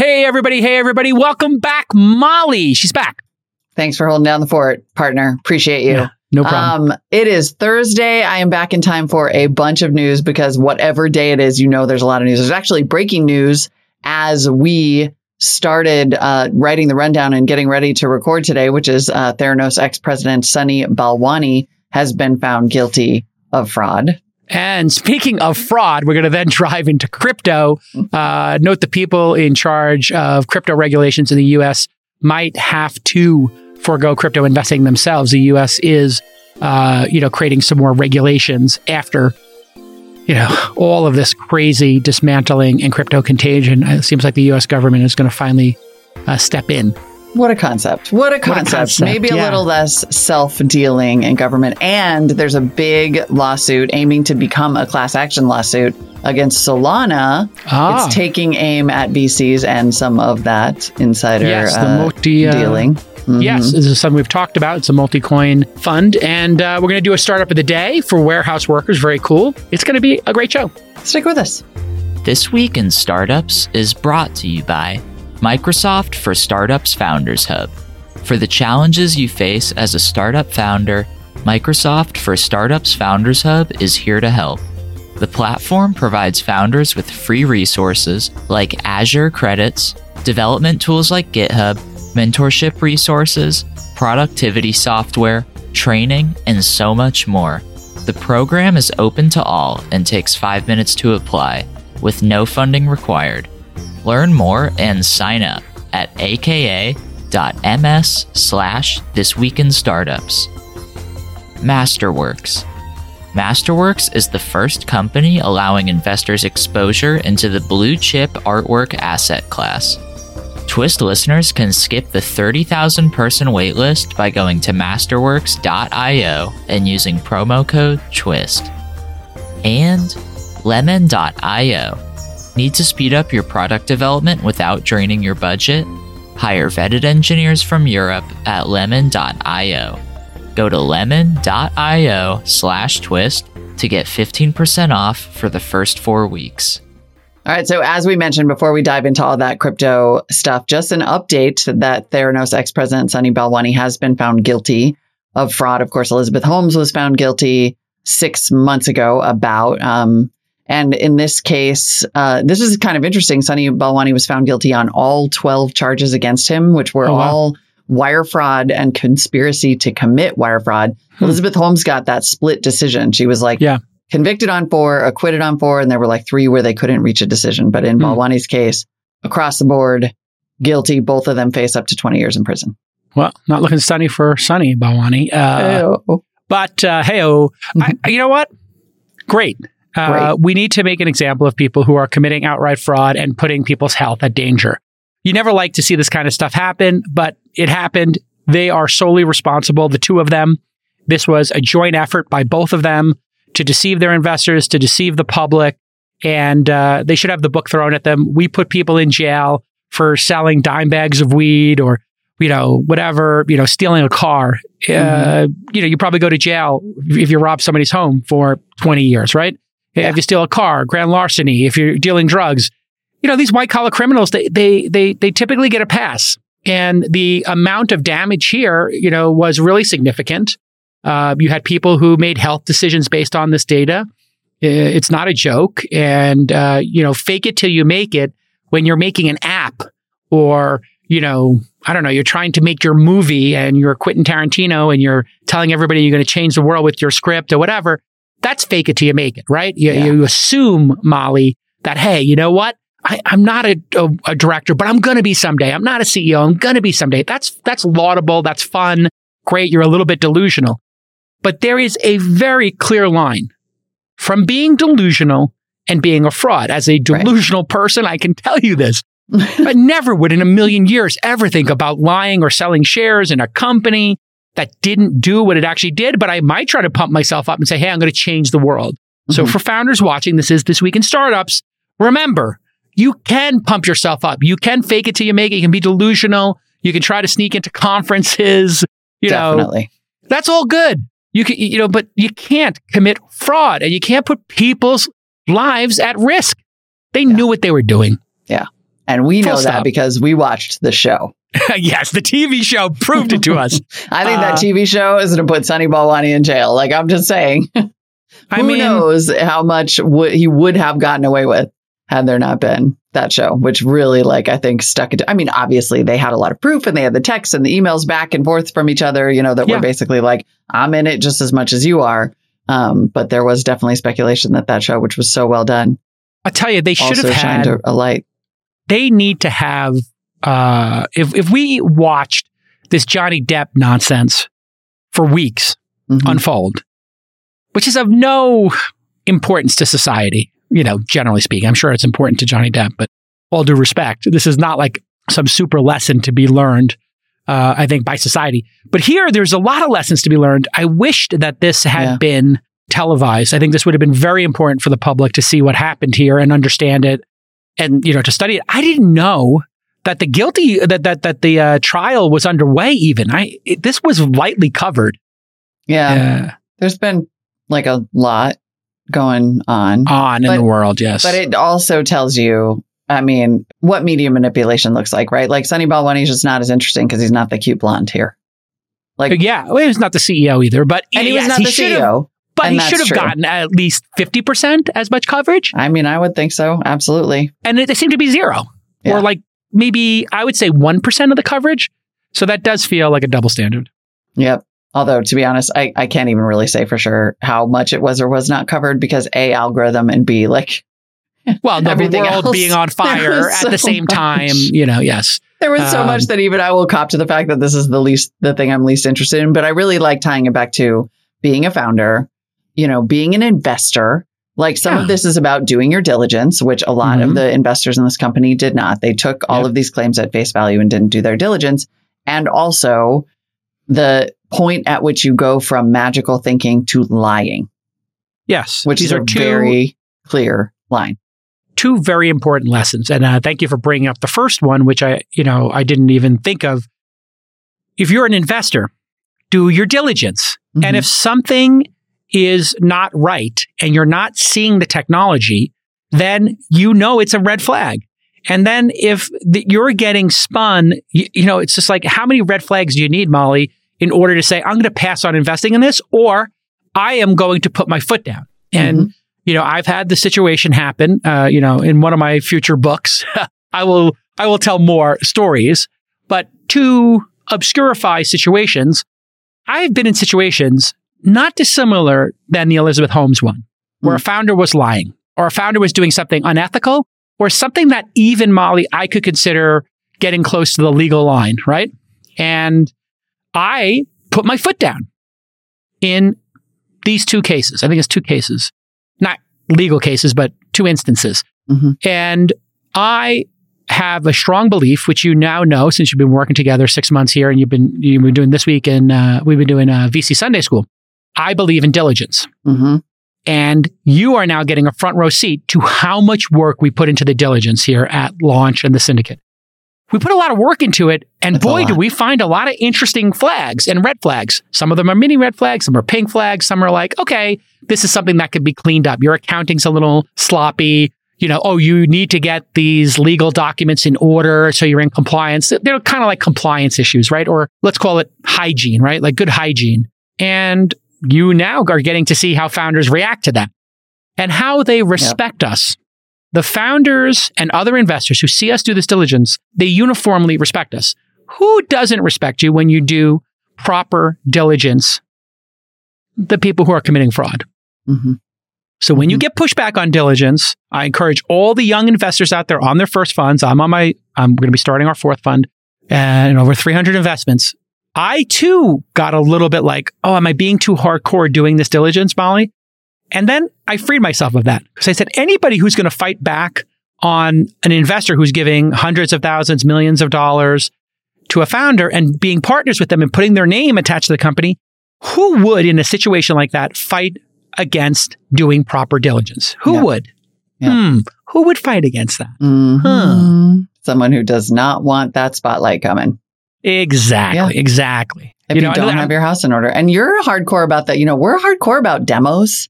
Hey, everybody. Hey, everybody. Welcome back, Molly. She's back. Thanks for holding down the fort, partner. Appreciate you. Yeah, no problem. Um, it is Thursday. I am back in time for a bunch of news because whatever day it is, you know there's a lot of news. There's actually breaking news as we started uh, writing the rundown and getting ready to record today, which is uh, Theranos ex-president Sunny Balwani has been found guilty of fraud. And speaking of fraud, we're going to then drive into crypto. Uh, note the people in charge of crypto regulations in the U.S. might have to forego crypto investing themselves. The U.S. is, uh, you know, creating some more regulations after, you know, all of this crazy dismantling and crypto contagion. It seems like the U.S. government is going to finally uh, step in. What a concept. What a concept. concept, Maybe a little less self dealing in government. And there's a big lawsuit aiming to become a class action lawsuit against Solana. Ah. It's taking aim at VCs and some of that insider Yes, the uh, multi, uh, dealing. Mhm. Yes, this is something we've talked about. It's a multi coin fund. And uh, we're going to do a startup of the day for warehouse workers. Very cool. It's going to be a great show. Stick with us. This Week in Startups is brought to you by Microsoft for Startups Founders Hub. For the challenges you face as a startup founder, Microsoft for Startups Founders Hub is here to help. The platform provides founders with free resources like Azure credits, development tools like GitHub, mentorship resources, productivity software, training, and so much more. The program is open to all and takes five minutes to apply, with no funding required. Learn more and sign up at aka.ms slash this week in startups. Masterworks. Masterworks is the first company allowing investors exposure into the blue chip artwork asset class. Twist listeners can skip the 30,000 person waitlist by going to masterworks.io and using promo code TWIST. And lemon.io. Need to speed up your product development without draining your budget? Hire vetted engineers from Europe at lemon.io. Go to lemon.io slash twist to get 15% off for the first four weeks. All right. So, as we mentioned before we dive into all that crypto stuff, just an update that Theranos ex president Sunny Balwani has been found guilty of fraud. Of course, Elizabeth Holmes was found guilty six months ago about. Um, and in this case, uh, this is kind of interesting. Sunny Balwani was found guilty on all 12 charges against him, which were Oh, wow. all wire fraud and conspiracy to commit wire fraud. Elizabeth Holmes got that split decision. She was like, Hmm. Yeah. convicted on four, acquitted on four, and there were like three where they couldn't reach a decision. But in Hmm. Balwani's case, across the board, guilty. Both of them face up to 20 years in prison. Well, not looking sunny for Sunny Balwani. Uh, Ew. But uh, hey, oh, you know what? Great. Uh, Great. We need to make an example of people who are committing outright fraud and putting people's health at danger. You never like to see this kind of stuff happen, but it happened. They are solely responsible, the two of them. This was a joint effort by both of them to deceive their investors, to deceive the public, and uh, they should have the book thrown at them. We put people in jail for selling dime bags of weed or you know, whatever, you know, stealing a car, uh, you know, you probably go to jail if you rob somebody's home for 20 years, right? If you steal a car, grand larceny, if you're dealing drugs, you know, these white collar criminals, they, they, they, they typically get a pass. And the amount of damage here, you know, was really significant. Uh, you had people who made health decisions based on this data. It's not a joke. And, uh, you know, fake it till you make it when you're making an app or, you know, I don't know, you're trying to make your movie and you're Quentin Tarantino and you're telling everybody you're going to change the world with your script or whatever. That's fake it till you make it, right? You, Yeah. you assume, Molly, that, hey, you know what? I, I'm not a, a, a director, but I'm going to be someday. I'm not a CEO. I'm going to be someday. That's, that's laudable. That's fun. Great. You're a little bit delusional. But there is a very clear line from being delusional and being a fraud. As a Right. delusional person, I can tell you this. I never would in a million years ever think about lying or selling shares in a company that didn't do what it actually did. But I might try to pump myself up and say, hey, I'm going to change the world. So Mhm. for founders watching, this is This Week in Startups. Remember, you can pump yourself up. You can fake it till you make it. You can be delusional. You can try to sneak into conferences. You know, Definitely. that's all good. You can, you know, but you can't commit fraud and you can't put people's lives at risk. They knew what they were doing. And we Full know stop. that because we watched the show. yes, the TV show proved it to us. I think Uh, that TV show is going to put Sunny Balwani in jail. Like I'm just saying, I who mean, knows how much would he would have gotten away with had there not been that show, which really like I think stuck it. I mean, obviously they had a lot of proof and they had the texts and the emails back and forth from each other. You know that Yeah. were basically like I'm in it just as much as you are. Um, but there was definitely speculation that that show, which was so well done, I'll tell you, they should have shined had. a, a light. They need to have. Uh, if if we watched this Johnny Depp nonsense for weeks Mhm. unfold, which is of no importance to society, you know, generally speaking. I'm sure it's important to Johnny Depp, but all due respect, this is not like some super lesson to be learned, uh, I think, by society. But here, there's a lot of lessons to be learned. I wished that this had Yeah. been televised. I think this would have been very important for the public to see what happened here and understand it and, you know, to study it. I didn't know that the guilty, that, that, that the uh, trial was underway even. I, it, this was lightly covered. Yeah, uh, there's been like a lot going on. on in the world. Yes, But it also tells you, I mean, what media manipulation looks like, right? Like Sunny is just not as interesting because he's not the cute blonde here. Like, yeah, well, he was not the CEO either, but and he was yes, not the CEO. But and he should have gotten at least fifty percent as much coverage, I mean, I would think so. Absolutely. and it, it seemed to be zero, Yeah. or like maybe I would say one percent of the coverage. So that does feel like a double standard. Yep. Although, to be honest, I, I can't even really say for sure how much it was or was not covered because A, algorithm, and B, like, Well, the Everything world else, being on fire at the so same time, you know, yes, there was so Um, much that even I will cop to the fact that this is the least, the thing I'm least interested in. But I really like tying it back to being a founder, you know, being an investor. Like some Yeah. of this is about doing your diligence, which a lot Mhm. of the investors in this company did not. They took all Yep. of these claims at face value and didn't do their diligence. And also the point at which you go from magical thinking to lying, yes. which These is are a two very clear line. two very important lessons. And uh, thank you for bringing up the first one, which I, you know, I didn't even think of. If you're an investor, do your diligence. Mm-hmm. And if something is not right and you're not seeing the technology, then you know it's a red flag. And then if the, you're getting spun, you, you know, it's just like, how many red flags do you need, Molly, in order to say, I'm going to pass on investing in this or I am going to put my foot down? And, you know, I've had the situation happen, uh, you know, in one of my future books. I will, I will tell more stories, but to obscurify situations, I've been in situations not dissimilar than the Elizabeth Holmes one, where a founder was lying or a founder was doing something unethical or something that even Molly, I could consider getting close to the legal line, right? And I put my foot down in these two cases. I think it's two cases, not legal cases, but two instances. Mhm. And I have a strong belief, which you now know since you've been working together six months here, and you've been you've been doing this week, and uh, we've been doing uh, VC Sunday School. I believe in diligence, hmm and you are now getting a front row seat to how much work we put into the diligence here at Launch and the Syndicate. We put a lot of work into it, and That's boy, do we find a lot of interesting flags and red flags. Some of them are mini red flags, some are pink flags, some are like, okay, this is something that could be cleaned up. Your accounting's a little sloppy. You know, oh, you need to get these legal documents in order so you're in compliance. They're kind of like compliance issues, right? Or let's call it hygiene, right? Like good hygiene. And you now are getting to see how founders react to them and how they respect us. The founders and other investors who see us do this diligence, they uniformly respect us. Who doesn't respect you when you do proper diligence? The people who are committing fraud. hmm So when you Mhm. get pushback on diligence, I encourage all the young investors out there on their first funds. I'm on my, I'm going to be starting our fourth fund and over 300 investments. I too got a little bit like, oh, am I being too hardcore doing this diligence, Molly? And then I freed myself of that because I said, anybody who's going to fight back on an investor who's giving hundreds of thousands, millions of dollars to a founder and being partners with them and putting their name attached to the company, who would in a situation like that fight against doing proper diligence? Who Yeah. would? Yeah. Hmm. Who would fight against that? Mhm. Someone who does not want that spotlight coming. Exactly. Exactly. If you, know, don't have your house in order. And you're hardcore about that. You know, we're hardcore about demos.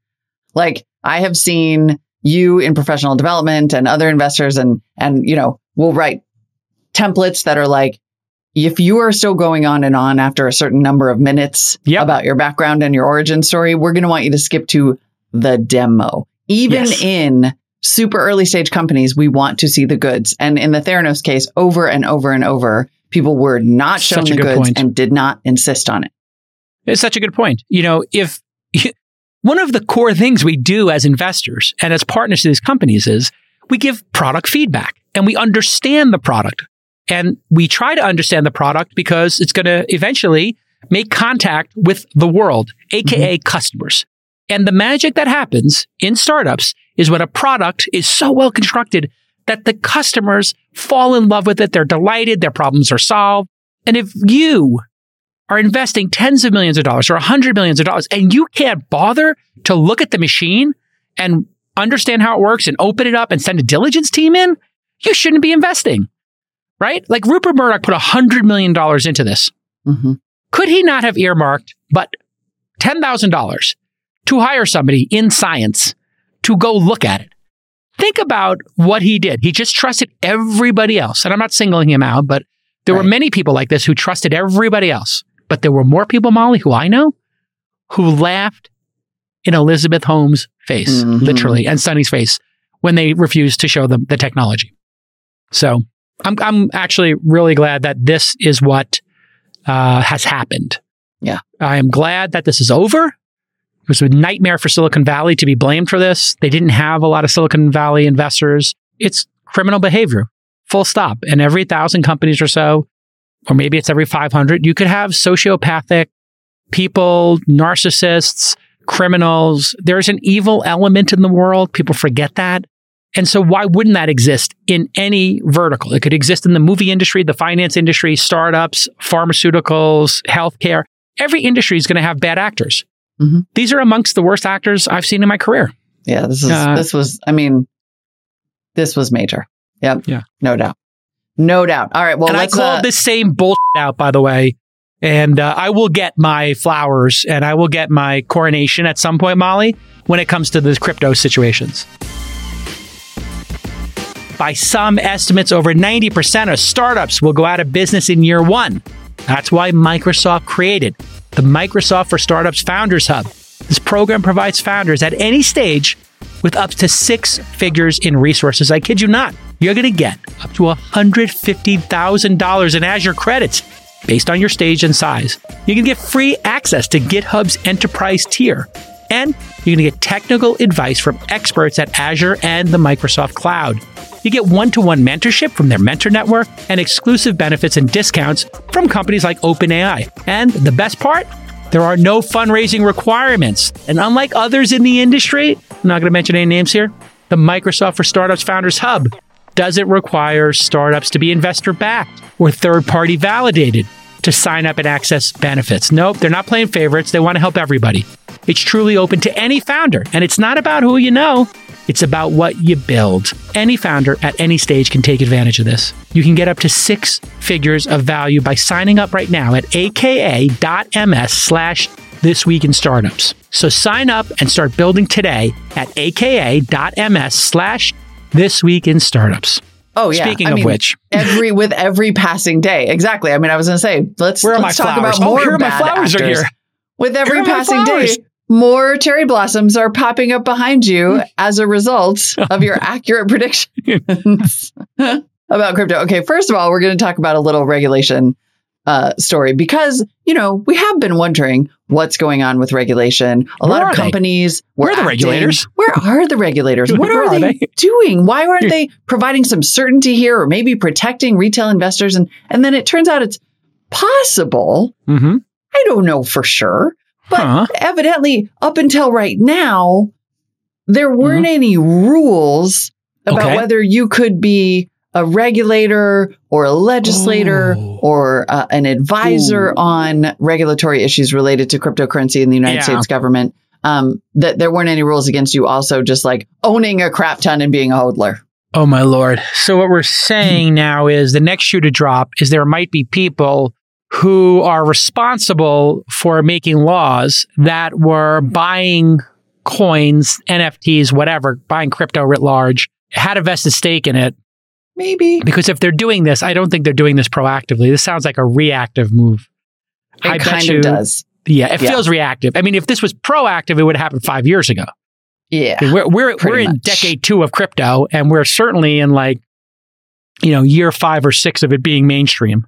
Like I have seen you in professional development and other investors and and you know, we'll write templates that are like, if you are still going on and on after a certain number of minutes Yep. about your background and your origin story, we're going to want you to skip to the demo. Even Yes. in super early stage companies, we want to see the goods. And in the Theranos case, over and over and over, people were not shown the good goods point. and did not insist on it. It's such a good point. You know, if one of the core things we do as investors and as partners to these companies is we give product feedback and we understand the product. And we try to understand the product because it's going to eventually make contact with the world, aka mm-hmm. customers. And the magic that happens in startups is when a product is so well constructed that the customers fall in love with it. They're delighted. Their problems are solved. And if you are investing tens of millions of dollars or a hundred millions of dollars and you can't bother to look at the machine and understand how it works and open it up and send a diligence team in, you shouldn't be investing. Right? Like Rupert Murdoch put a hundred million dollars into this. Mhm. Could he not have earmarked but $10,000 to hire somebody in science to go look at it? Think about what he did. He just trusted everybody else. And I'm not singling him out, but there were many people like this who trusted everybody else. But there were more people, Molly, who I know, who laughed in Elizabeth Holmes' face, Mhm. literally, and Sunny's face when they refused to show them the technology. So I'm, I'm actually really glad that this is what uh, has happened. Yeah. I am glad that this is over. It was a nightmare for Silicon Valley to be blamed for this. They didn't have a lot of Silicon Valley investors. It's criminal behavior, full stop. And every thousand companies or so, or maybe it's every 500, you could have sociopathic people, narcissists, criminals. There's an evil element in the world. People forget that. And so why wouldn't that exist in any vertical? It could exist in the movie industry, the finance industry, startups, pharmaceuticals, healthcare. Every industry is going to have bad actors. Mhm. These are amongst the worst actors I've seen in my career. Yeah, this is Uh, this was I mean this was major. Yep. Yeah. No doubt. No doubt. All right. Well, and I called uh, this same bullshit out, by the way. And uh, I will get my flowers and I will get my coronation at some point, Molly, when it comes to the crypto situations. By some estimates, over 90% of startups will go out of business in year one. That's why Microsoft created the Microsoft for Startups Founders Hub. This program provides founders at any stage with up to six figures in resources. I kid you not. You're going to get up to $150,000 in Azure credits based on your stage and size. You can get free access to GitHub's enterprise tier. And you're going to get technical advice from experts at Azure and the Microsoft Cloud. You get one to one mentorship from their mentor network and exclusive benefits and discounts from companies like OpenAI. And the best part? There are no fundraising requirements. And unlike others in the industry, I'm not going to mention any names here, the Microsoft for Startups Founders Hub doesn't require startups to be investor backed or third party validated to sign up and access benefits. Nope, they're not playing favorites. They want to help everybody. It's truly open to any founder, and it's not about who you know. It's about what you build. Any founder at any stage can take advantage of this. You can get up to six figures of value by signing up right now at aka.ms slash this week in startups. So sign up and start building today at aka.ms slash this week in startups. Oh yeah. Speaking I of mean, which, every with every passing day. Exactly. I mean, I was going to say let's where are let's talk flowers? about oh, more here are my bad flowers are actors. here. With every are passing day, more cherry blossoms are popping up behind you as a result of your accurate predictions about crypto. Okay, first of all, we're going to talk about a little regulation uh, story because you know we have been wondering what's going on with regulation. A Where lot of companies Where are the acting- regulators? Where are the regulators? What are, are they, they? doing? Why aren't they providing some certainty here, or maybe protecting retail investors? And and then it turns out it's possible. Mm-hmm. I don't know for sure, but Huh. evidently, up until right now, there weren't any rules about Mm-hmm. Okay. whether you could be a regulator or a legislator Oh. or uh, an advisor Ooh. on regulatory issues related to cryptocurrency in the United Yeah. States government. Um, that there weren't any rules against you also just like owning a crap ton and being a hodler. Oh my lord. So what we're saying now is the next shoe to drop is there might be people who are responsible for making laws that were buying coins, NFTs, whatever, buying crypto writ large, had a vested stake in it, Maybe. Because if they're doing this, I don't think they're doing this proactively. This sounds like a reactive move. It I kind you- of does. Yeah, it Yeah. feels reactive. I mean, if this was proactive, it would have happened five years ago. Yeah. I mean, We're we're we're in much. decade two of crypto, and we're certainly in like, you know, year five or six of it being mainstream.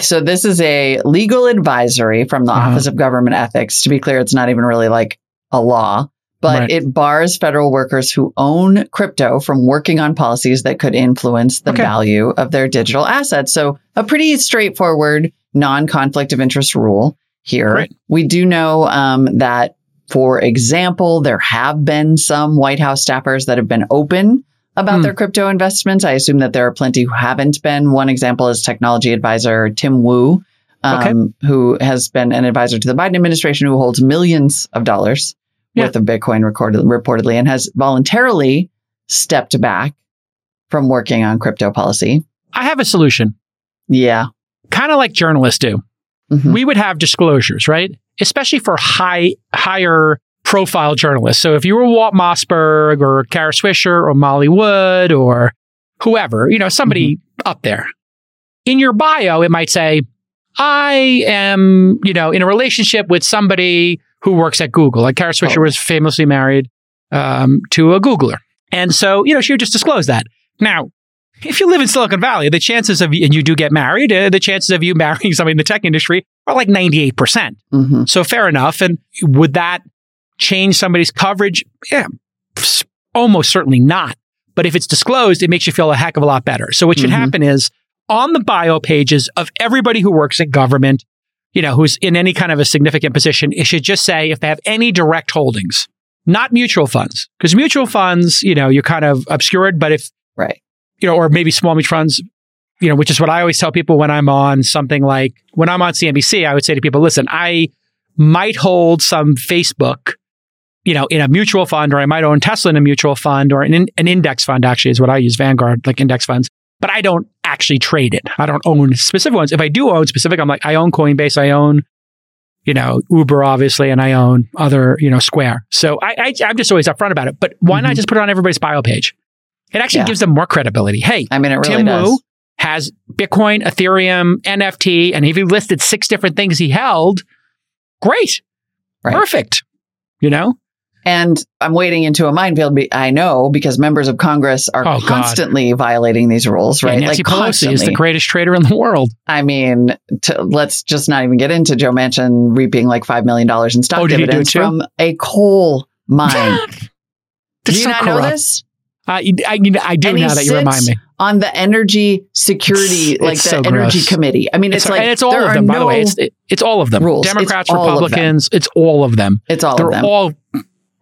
So this is a legal advisory from the Uh-huh. Office of Government Ethics. To be clear, it's not even really like a law, but Right. it bars federal workers who own crypto from working on policies that could influence the Okay. value of their digital assets. So a pretty straightforward non-conflict of interest rule here. Great. We do know um, that, for example, there have been some White House staffers that have been open about Hmm. their crypto investments. I assume that there are plenty who haven't been. One example is technology advisor Tim Wu, um, who has been an advisor to the Biden administration, who holds millions of dollars Yeah. worth of Bitcoin recorded, reportedly, and has voluntarily stepped back from working on crypto policy. I have a solution, Yeah. kind of like journalists do. Mhm. we would have disclosures, right? Especially for high, higher profile journalists. So if you were Walt Mossberg or Kara Swisher or Molly Wood or whoever, you know, somebody up there, in your bio, it might say, I am, you know, in a relationship with somebody who works at Google. Like Kara Swisher Oh. was famously married um, to a Googler. And so, you know, she would just disclose that. Now, if you live in Silicon Valley, the chances of, you, and you do get married, uh, the chances of you marrying somebody in the tech industry are like 98%. Mhm. So fair enough. And would that change somebody's coverage? Yeah, almost certainly not. But if it's disclosed, it makes you feel a heck of a lot better. So what should Mhm. happen is on the bio pages of everybody who works in government, you know, who's in any kind of a significant position, it should just say if they have any direct holdings, not mutual funds. Because mutual funds, you know, you're kind of obscured. But if Right. you know, or maybe small mutual funds, you know, which is what I always tell people when I'm on something like when I'm on CNBC, I would say to people, listen, I might hold some Facebook, you know, in a mutual fund, or I might own Tesla in a mutual fund, or an, in, an index fund actually is what I use, Vanguard, like index funds. But I don't actually trade it. I don't own specific ones. If I do own specific, I'm like, I own Coinbase, I own, you know, Uber, obviously, and I own other, you know, Square. So I, I I'm just always upfront about it. But why not Mhm. just put it on everybody's bio page? It actually Yeah. gives them more credibility. Hey, I mean, it really Tim does. Wu has Bitcoin, Ethereum, NFT, and if he listed six different things he held, great, Right. perfect. You know, And I'm wading into a minefield. be- I know because members of Congress are Oh, God. constantly violating these rules, right? And Nancy like Pelosi constantly. is the greatest trader in the world. I mean, to, let's just not even get into Joe Manchin reaping like $5 million in stock Oh, did he do dividends from a coal mine. do you so not know this? Uh, I, I do And now that you remind me. On the energy security, It's- like it's the so energy gross. committee. I mean, it's, It's, like and it's all of them. By the way, it's it, it's all of them. rules. Democrats, all them. Republicans. It's all of them. it's all They're of them. all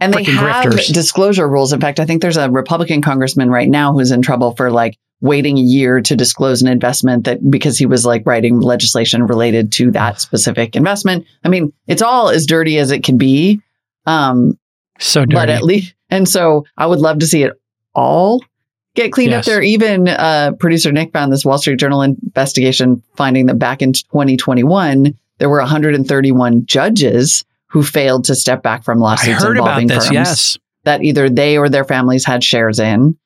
And they have grifters. disclosure rules. In fact, I think there's a Republican congressman right now who's in trouble for like waiting a year to disclose an investment that because he was like writing legislation related to that specific investment. I mean, it's all as dirty as it can be. Um, so dirty. but at least, and so I would love to see it all get cleaned Yes. up there. Even uh, producer Nick found this Wall Street Journal investigation finding that back in 2021, there were 131 judges who failed to step back from I lawsuits heard about involving this. firms Yes. that either they or their families had shares in.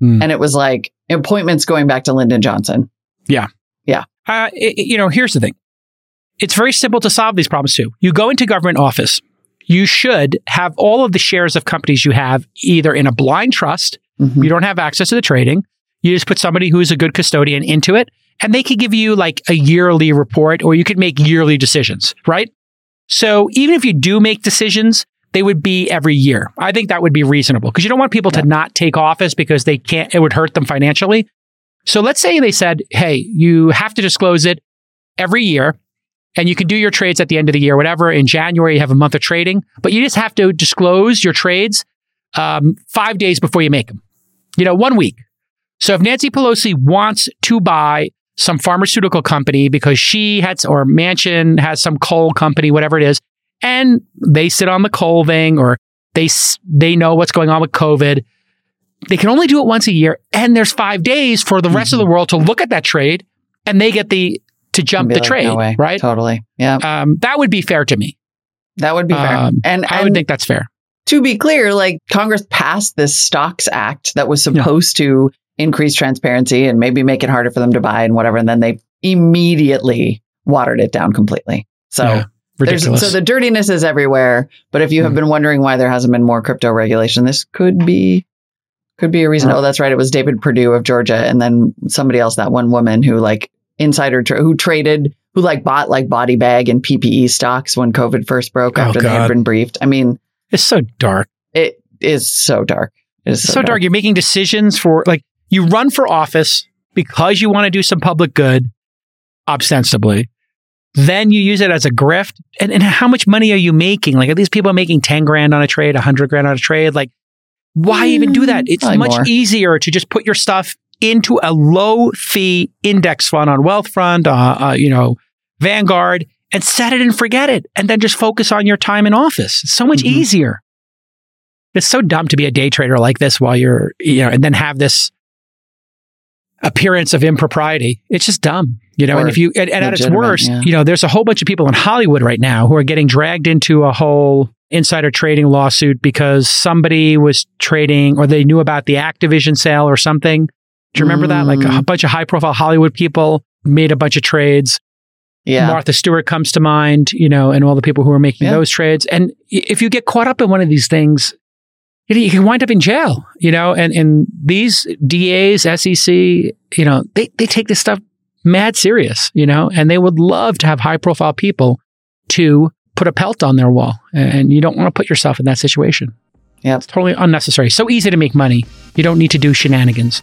Hmm. And it was like appointments going back to Lyndon Johnson. Yeah. Yeah. Uh, i- you know, here's the thing. It's very simple to solve these problems too. You go into government office. You should have all of the shares of companies you have either in a blind trust. Mhm. You don't have access to the trading. You just put somebody who's a good custodian into it, and they could give you like a yearly report, or you could make yearly decisions, right? So even if you do make decisions, they would be every year. I think that would be reasonable because you don't want people to not take office because they can't, it would hurt them financially. So let's say they said, hey, you have to disclose it every year and you can do your trades at the end of the year, whatever. In January, you have a month of trading, but you just have to disclose your trades um, five days before you make them. You know, one week. So if Nancy Pelosi wants to buy some pharmaceutical company because she had, or Manchin has some coal company, whatever it is, and they sit on the coal thing or they they know what's going on with COVID. They can only do it once a year, and there's five days for the rest of the world to look at that trade, and they get the to jump the like, trade, no right? Totally. Yeah. Um, that would be fair to me. That would be fair. Um, and I and would think that's fair. to be clear, like Congress passed this Stocks Act that was supposed to increase transparency and maybe make it harder for them to buy and whatever. And then they immediately watered it down completely. So Yeah, there's, ridiculous. so the dirtiness is everywhere. But if you have Mhm. been wondering why there hasn't been more crypto regulation, this could be could be a reason. Oh. Oh, that's right. It was David Perdue of Georgia, and then somebody else, that one woman who like insider tra- who traded, who like bought like body bag and PPE stocks when COVID first broke Oh, after they had been briefed. I mean, it's so dark. it is so dark. It is It's so, dark. You're making decisions for like you run for office because you want to do some public good, ostensibly. Then you use it as a grift. And, and how much money are you making? Like, are these people making 10 grand on a trade, 100 grand on a trade? Like, why even do that? Mm, It's much more. easier to just put your stuff into a low fee index fund on Wealthfront, uh, uh, you know, Vanguard, and set it and forget it. And then just focus on your time in office. It's so much Mhm. easier. It's so dumb to be a day trader like this while you're, you know, and then have this appearance of impropriety. It's just dumb, you know. Or and if you, and, and at its worst, yeah. you know, there's a whole bunch of people in Hollywood right now who are getting dragged into a whole insider trading lawsuit because somebody was trading or they knew about the Activision sale or something. Do you remember that? Like a Mm. bunch of high profile Hollywood people made a bunch of trades. Yeah. Martha Stewart comes to mind, you know, and all the people who are making Yeah. those trades. And if you get caught up in one of these things, you, can wind up in jail, you know, and, and these DAs, SEC, you know, they, they take this stuff mad serious, you know, and they would love to have high profile people to put a pelt on their wall. And you don't want to put yourself in that situation. Yeah. It's totally unnecessary. So easy to make money. You don't need to do shenanigans.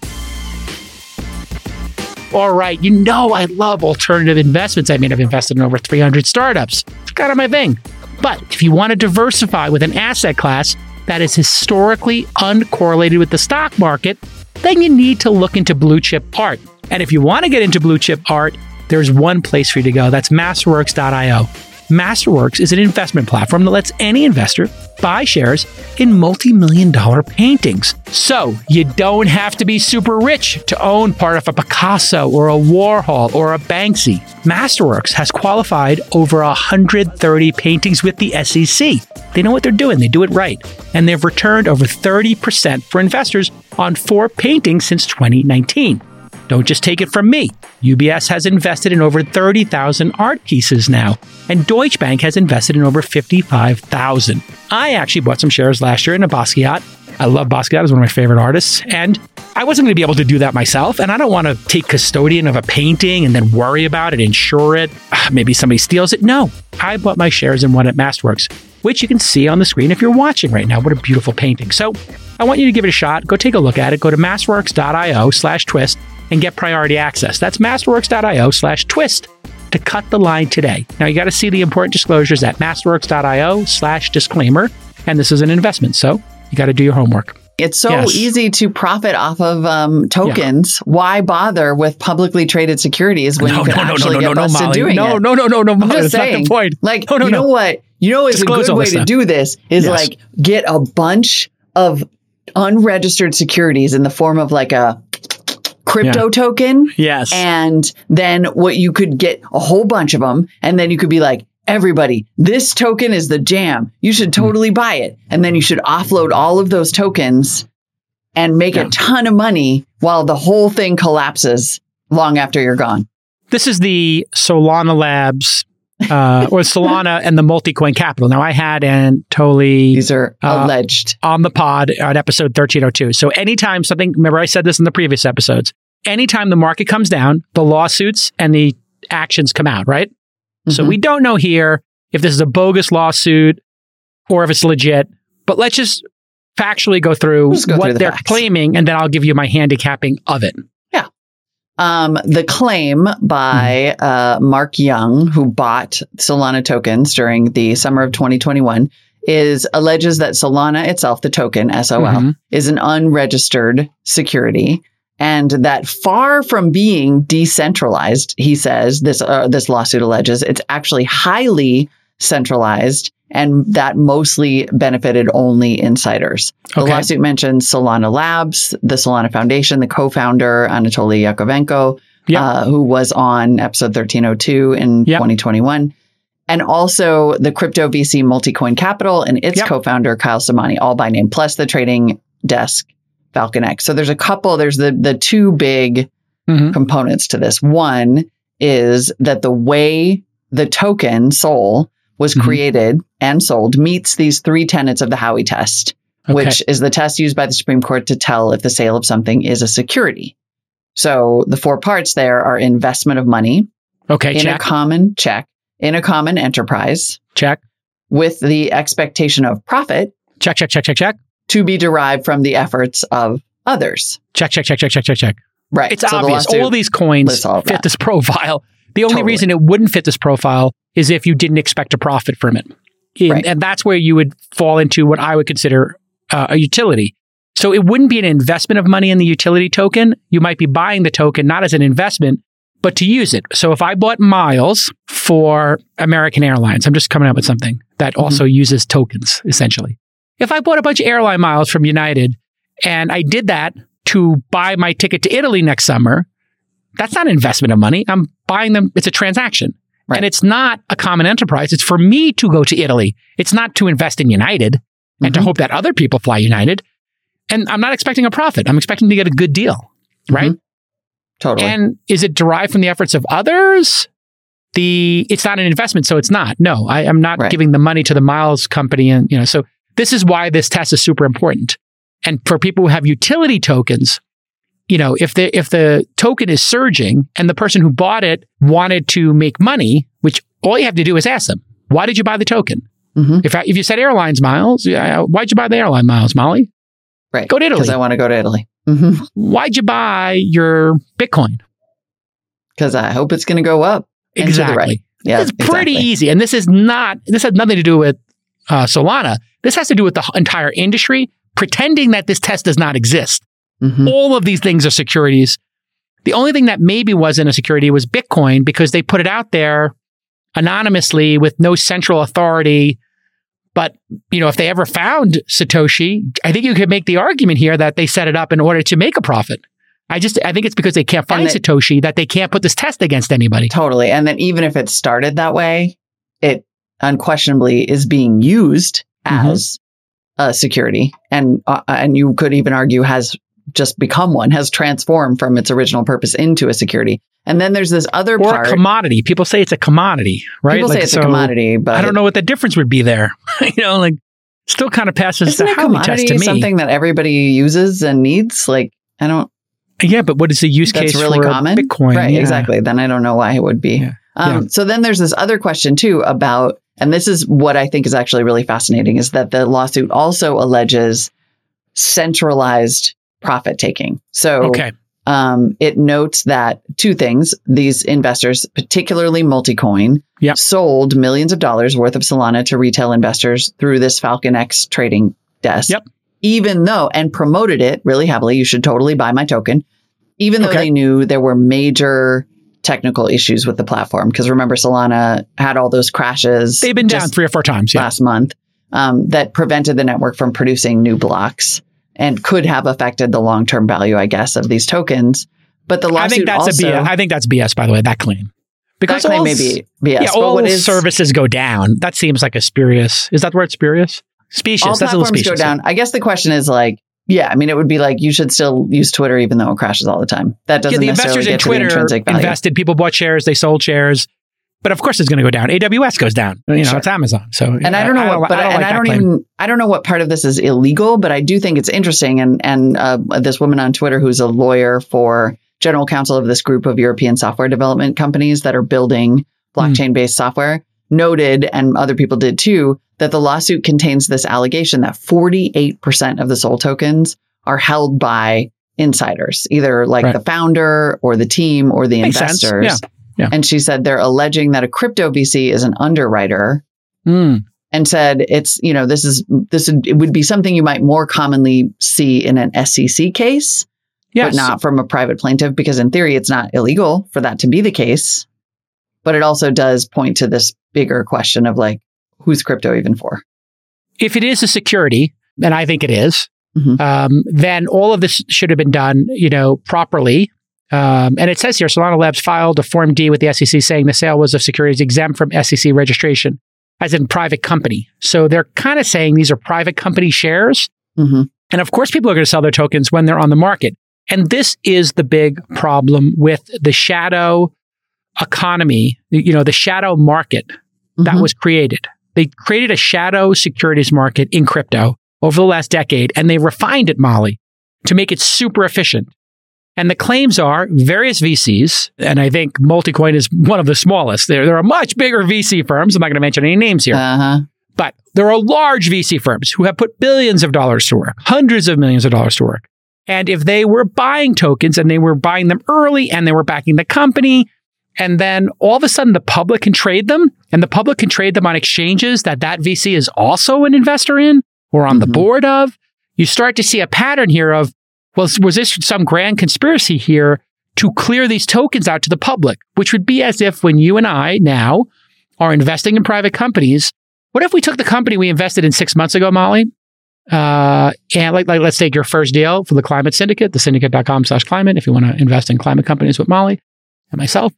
All right, you know I love alternative investments. I mean, I've invested in over 300 startups. It's kind of my thing. But if you want to diversify with an asset class that is historically uncorrelated with the stock market, then you need to look into blue chip art. And if you want to get into blue chip art, there's one place for you to go. That's masterworks.io. Masterworks is an investment platform that lets any investor buy shares in multi million dollar paintings. So you don't have to be super rich to own part of a Picasso or a Warhol or a Banksy. Masterworks has qualified over 130 paintings with the SEC. They know what they're doing, they do it right. And they've returned over 30% for investors on four paintings since 2019. Don't just take it from me. UBS has invested in over 30,000 art pieces now, and Deutsche Bank has invested in over 55,000. I actually bought some shares last year in a Basquiat. I love Basquiat, is one of my favorite artists, and I wasn't going to be able to do that myself, and I don't want to take custodian of a painting and then worry about it, insure it. Ah, Maybe somebody steals it. No, I bought my shares in one at Masterworks, which you can see on the screen if you're watching right now. What a beautiful painting. So I want you to give it a shot. Go take a look at it. Go to masterworks.io slash twist and get priority access. That's masterworks.io slash twist to cut the line today. Now you got to see the important disclosures at masterworks.io slash disclaimer. And this is an investment, so you got to do your homework. It's so Yes. easy to profit off of um, tokens. Why bother with publicly traded securities when you can actually get busted Molly. doing no, it? no, no, no, no, I'm Molly. just That's saying. not the point. Like, No, no, you know what? You know, is a good way to do this is Yes. like get a bunch of unregistered securities in the form of like a crypto token. Yes. And then what you could get a whole bunch of them. And then you could be like, everybody, this token is the jam. You should Hmm. totally buy it. And then you should offload all of those tokens and make Yeah. a ton of money while the whole thing collapses long after you're gone. this is the Solana Labs uh, or Solana and the multi-coin Capital. Now I had and totally These are Uh, alleged. on the pod at episode 1302. So anytime something, remember I said this in the previous episodes, anytime the market comes down, the lawsuits and the actions come out, right? So Mhm. we don't know here if this is a bogus lawsuit or if it's legit, but let's just factually go through go what through the they're facts. claiming and then I'll give you my handicapping of it. Um, the claim by uh, Mark Young, who bought Solana tokens during the summer of 2021, is alleges that Solana itself, the token SOL, Mhm. is an unregistered security, and that far from being decentralized, he says this uh, this lawsuit alleges it's actually highly centralized, and that mostly benefited only insiders. The Okay. lawsuit mentions Solana Labs, the Solana Foundation, the co-founder Anatoly Yakovenko, Yeah. uh, who was on episode 1302 in Yeah. 2021. And also the crypto VC Multicoin Capital and its Yep. co-founder Kyle Samani, all by name, plus the trading desk Falcon X. So there's a couple, there's the the two big Mhm. components to this. One is that the way the token Sol was Mhm. created and sold meets these three tenets of the Howey test, Okay. which is the test used by the Supreme Court to tell if the sale of something is a security. So the four parts there are investment of money okay, in a common check, in a common enterprise, check, with the expectation of profit check, check, check, check, check, to be derived from the efforts of others. check, check, check, check, check, check, check. Right. It's So obvious. lawsuit- All these coins fit that. this profile. The only Totally. reason it wouldn't fit this profile is if you didn't expect a profit from it. And, Right. and that's where you would fall into what I would consider uh, a utility. So it wouldn't be an investment of money in the utility token. You might be buying the token not as an investment, but to use it. So if I bought miles for American Airlines, I'm just coming up with something that Mm-hmm. also uses tokens, essentially. If I bought a bunch of airline miles from United and I did that to buy my ticket to Italy next summer, that's not an investment of money. I'm buying them. It's a transaction. Right. And it's not a common enterprise. It's for me to go to Italy. It's not to invest in United and to Mhm. hope that other people fly United. And I'm not expecting a profit. I'm expecting to get a good deal. Right. Totally. And is it derived from the efforts of others? The it's not an investment, so it's not. No, I am not Right. giving the money to the miles company, and you know. So this is why this test is super important. And for people who have utility tokens, you know, if the if the token is surging and the person who bought it wanted to make money, which all you have to do is ask them, why did you buy the token? Mhm. If I, if you said airlines miles, yeah, why'd you buy the airline miles, Molly? right. Go to Italy. Because I want to go to Italy. hmm Why'd you buy your Bitcoin? Because I hope it's going to go up. and to the Exactly. right. Yeah. it's pretty exactly. easy. And this is not, this has nothing to do with uh, Solana. This has to do with the entire industry pretending that this test does not exist. Mhm. All of these things are securities. The only thing that maybe wasn't a security was Bitcoin because they put it out there anonymously with no central authority. But, you know, if they ever found Satoshi, I think you could make the argument here that they set it up in order to make a profit. I just, I think it's because they can't find that- Satoshi that they can't put this test against anybody. Totally. And then even if it started that way, it unquestionably is being used Mhm. as a security, and uh, and you could even argue has just become one, has transformed from its original purpose into a security. And then there's this other or part. a commodity. People say it's a commodity, right? People say it's so a commodity, but I don't know what the difference would be there. you know, like still kind of passes Isn't the Howey test to me. something that everybody uses and needs? Like I don't. Yeah, but what is the use That's case really for common, Bitcoin? right? Yeah. Exactly. Then I don't know why it would be. Yeah. Um, So then there's this other question too about, and this is what I think is actually really fascinating, is that the lawsuit also alleges centralized profit taking. So Okay. um, it notes that two things: these investors, particularly Multicoin, Yep. sold millions of dollars worth of Solana to retail investors through this Falcon X trading desk. Yep. Even though, and promoted it really heavily, you should totally buy my token. Even though Okay. they knew there were major technical issues with the platform, because remember, Solana had all those crashes. They've been down three or four times. Yeah. last month um, that prevented the network from producing new blocks and could have affected the long term value, I guess, of these tokens. But the lawsuit I think that's also, a BS. I think that's BS, by the way, that claim. that Because claim all, may be BS. yeah, but all is services go down. That seems like a spurious. Is that the word spurious? Specious. all that's a little platforms specious. go down. I guess the question is like, yeah, I mean, it would be like you should still use Twitter even though it crashes all the time. That doesn't the necessarily investors in get to the Twitter intrinsic value. invested. People bought shares. They sold shares. But of course, it's going to go down. AWS goes down. You know, Sure. it's Amazon. So, and I don't know what, but I, and I don't even, I don't know what part of this is illegal, but I do think it's interesting. And and uh, this woman on Twitter who's a lawyer for general counsel of this group of European software development companies that are building blockchain based software noted, and other people did too, that the lawsuit contains this allegation that 48% of the Sol tokens are held by insiders, either like Right. the founder or the team or the Makes investors. Yeah. Yeah. And she said they're alleging that a crypto VC is an underwriter Mm. and said it's you know this is this would, it would be something you might more commonly see in an SEC case, Yes. but not from a private plaintiff because in theory it's not illegal for that to be the case. But it also does point to this bigger question of like who's crypto even for? if it is a security, and I think it is, Mhm. um, then all of this should have been done, you know, properly. Um, and it says here, Solana Labs filed a Form D with the SEC saying the sale was of securities exempt from SEC registration, as in private company. So they're kind of saying these are private company shares. hmm And of course, people are going to sell their tokens when they're on the market. And this is the big problem with the shadow economy, you know, the shadow market that Mhm. was created. They created a shadow securities market in crypto over the last decade, and they refined it, Molly, to make it super efficient. And the claims are various VCs, and I think Multicoin is one of the smallest. There, there are much bigger VC firms. I'm not going to mention any names here. Uh-huh. But there are large VC firms who have put billions of dollars to work, hundreds of millions of dollars to work. And if they were buying tokens and they were buying them early and they were backing the company, and then all of a sudden the public can trade them and the public can trade them on exchanges that that VC is also an investor in or on the Mhm. board of, you start to see a pattern here of, well, was this some grand conspiracy here to clear these tokens out to the public, which would be as if when you and I now are investing in private companies, what if we took the company we invested in six months ago, Molly? Uh, and like, like, let's take your first deal for the climate syndicate, the syndicate.com slash climate, if you want to invest in climate companies with Molly and myself.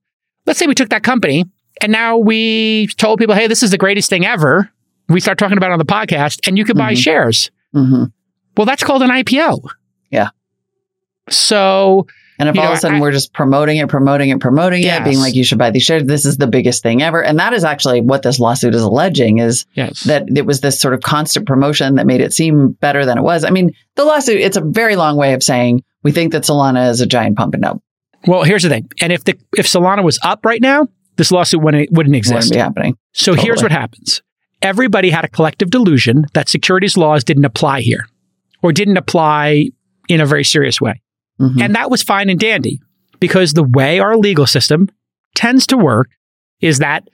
Let's say we took that company and now we told people, hey, this is the greatest thing ever. We start talking about it on the podcast and you could buy Mhm. shares. hmm Well, that's called an IPO. So And if all know, of a sudden I- we're just promoting it, promoting it, promoting it, being like, you should buy these shares, this is the biggest thing ever. And that is actually what this lawsuit is alleging is yes, that it was this sort of constant promotion that made it seem better than it was. I mean, the lawsuit, it's a very long way of saying we think that Solana is a giant pump and dump. well, here's the thing. And if the if Solana was up right now, this lawsuit wouldn't, wouldn't Wouldn't exist. be happening. So here's what happens. Everybody had a collective delusion that securities laws didn't apply here or didn't apply in a very serious way. Mhm. And that was fine and dandy because the way our legal system tends to work is that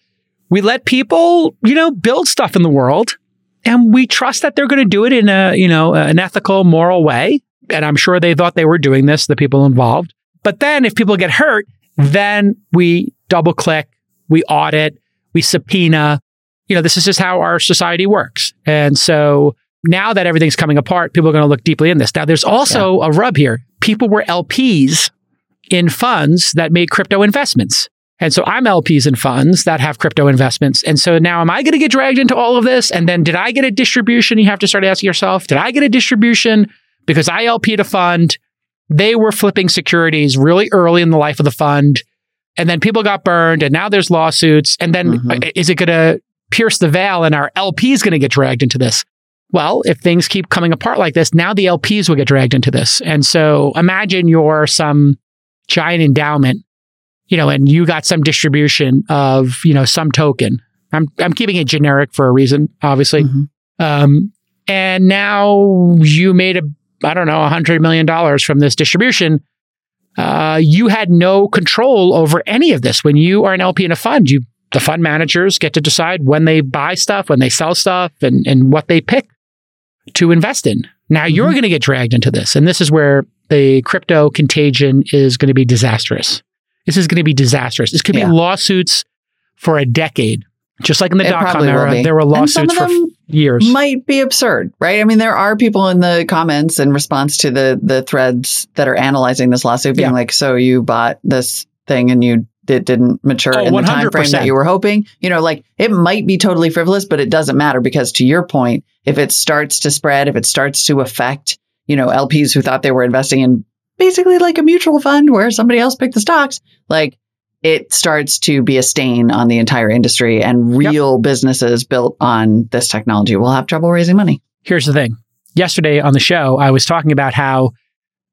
we let people, you know, build stuff in the world and we trust that they're going to do it in a, you know, an ethical, moral way. And I'm sure they thought they were doing this, the people involved. But then if people get hurt, then we double click, we audit, we subpoena. You know, this is just how our society works. And so now that everything's coming apart, people are going to look deeply in this. Now, there's also a rub here. People were LPs in funds that made crypto investments. And so I'm LPs in funds that have crypto investments. And so now am I going to get dragged into all of this? And then did I get a distribution? You have to start asking yourself, did I get a distribution because I LP'd a fund? They were flipping securities really early in the life of the fund. And then people got burned and now there's lawsuits. And then Mhm. uh, is it going to pierce the veil and our LP is going to get dragged into this? Well, if things keep coming apart like this, now the LPs will get dragged into this. And so imagine you're some giant endowment, you know, and you got some distribution of, you know, some token. I'm I'm keeping it generic for a reason, obviously. Mhm. Um, and now you made a I don't know, a hundred million dollars from this distribution. Uh, you had no control over any of this. When you are an LP in a fund, you the fund managers get to decide when they buy stuff, when they sell stuff, and and what they pick to invest in. Now you're Mhm. going to get dragged into this, and this is where the crypto contagion is going to be disastrous. This is going to be disastrous. This could Yeah. be lawsuits for a decade, just like in the It dot com era. There were lawsuits for years. might be absurd, right? I mean, there are people in the comments in response to the the threads that are analyzing this lawsuit, being Yeah. like, "So you bought this thing and you it didn't mature Oh, in the time frame that you were hoping." You know, like it might be totally frivolous, but it doesn't matter because, to your point, if it starts to spread, if it starts to affect, you know, LPs who thought they were investing in basically like a mutual fund where somebody else picked the stocks, like it starts to be a stain on the entire industry and Yep. real businesses built on this technology will have trouble raising money. Here's the thing. Yesterday on the show, I was talking about how,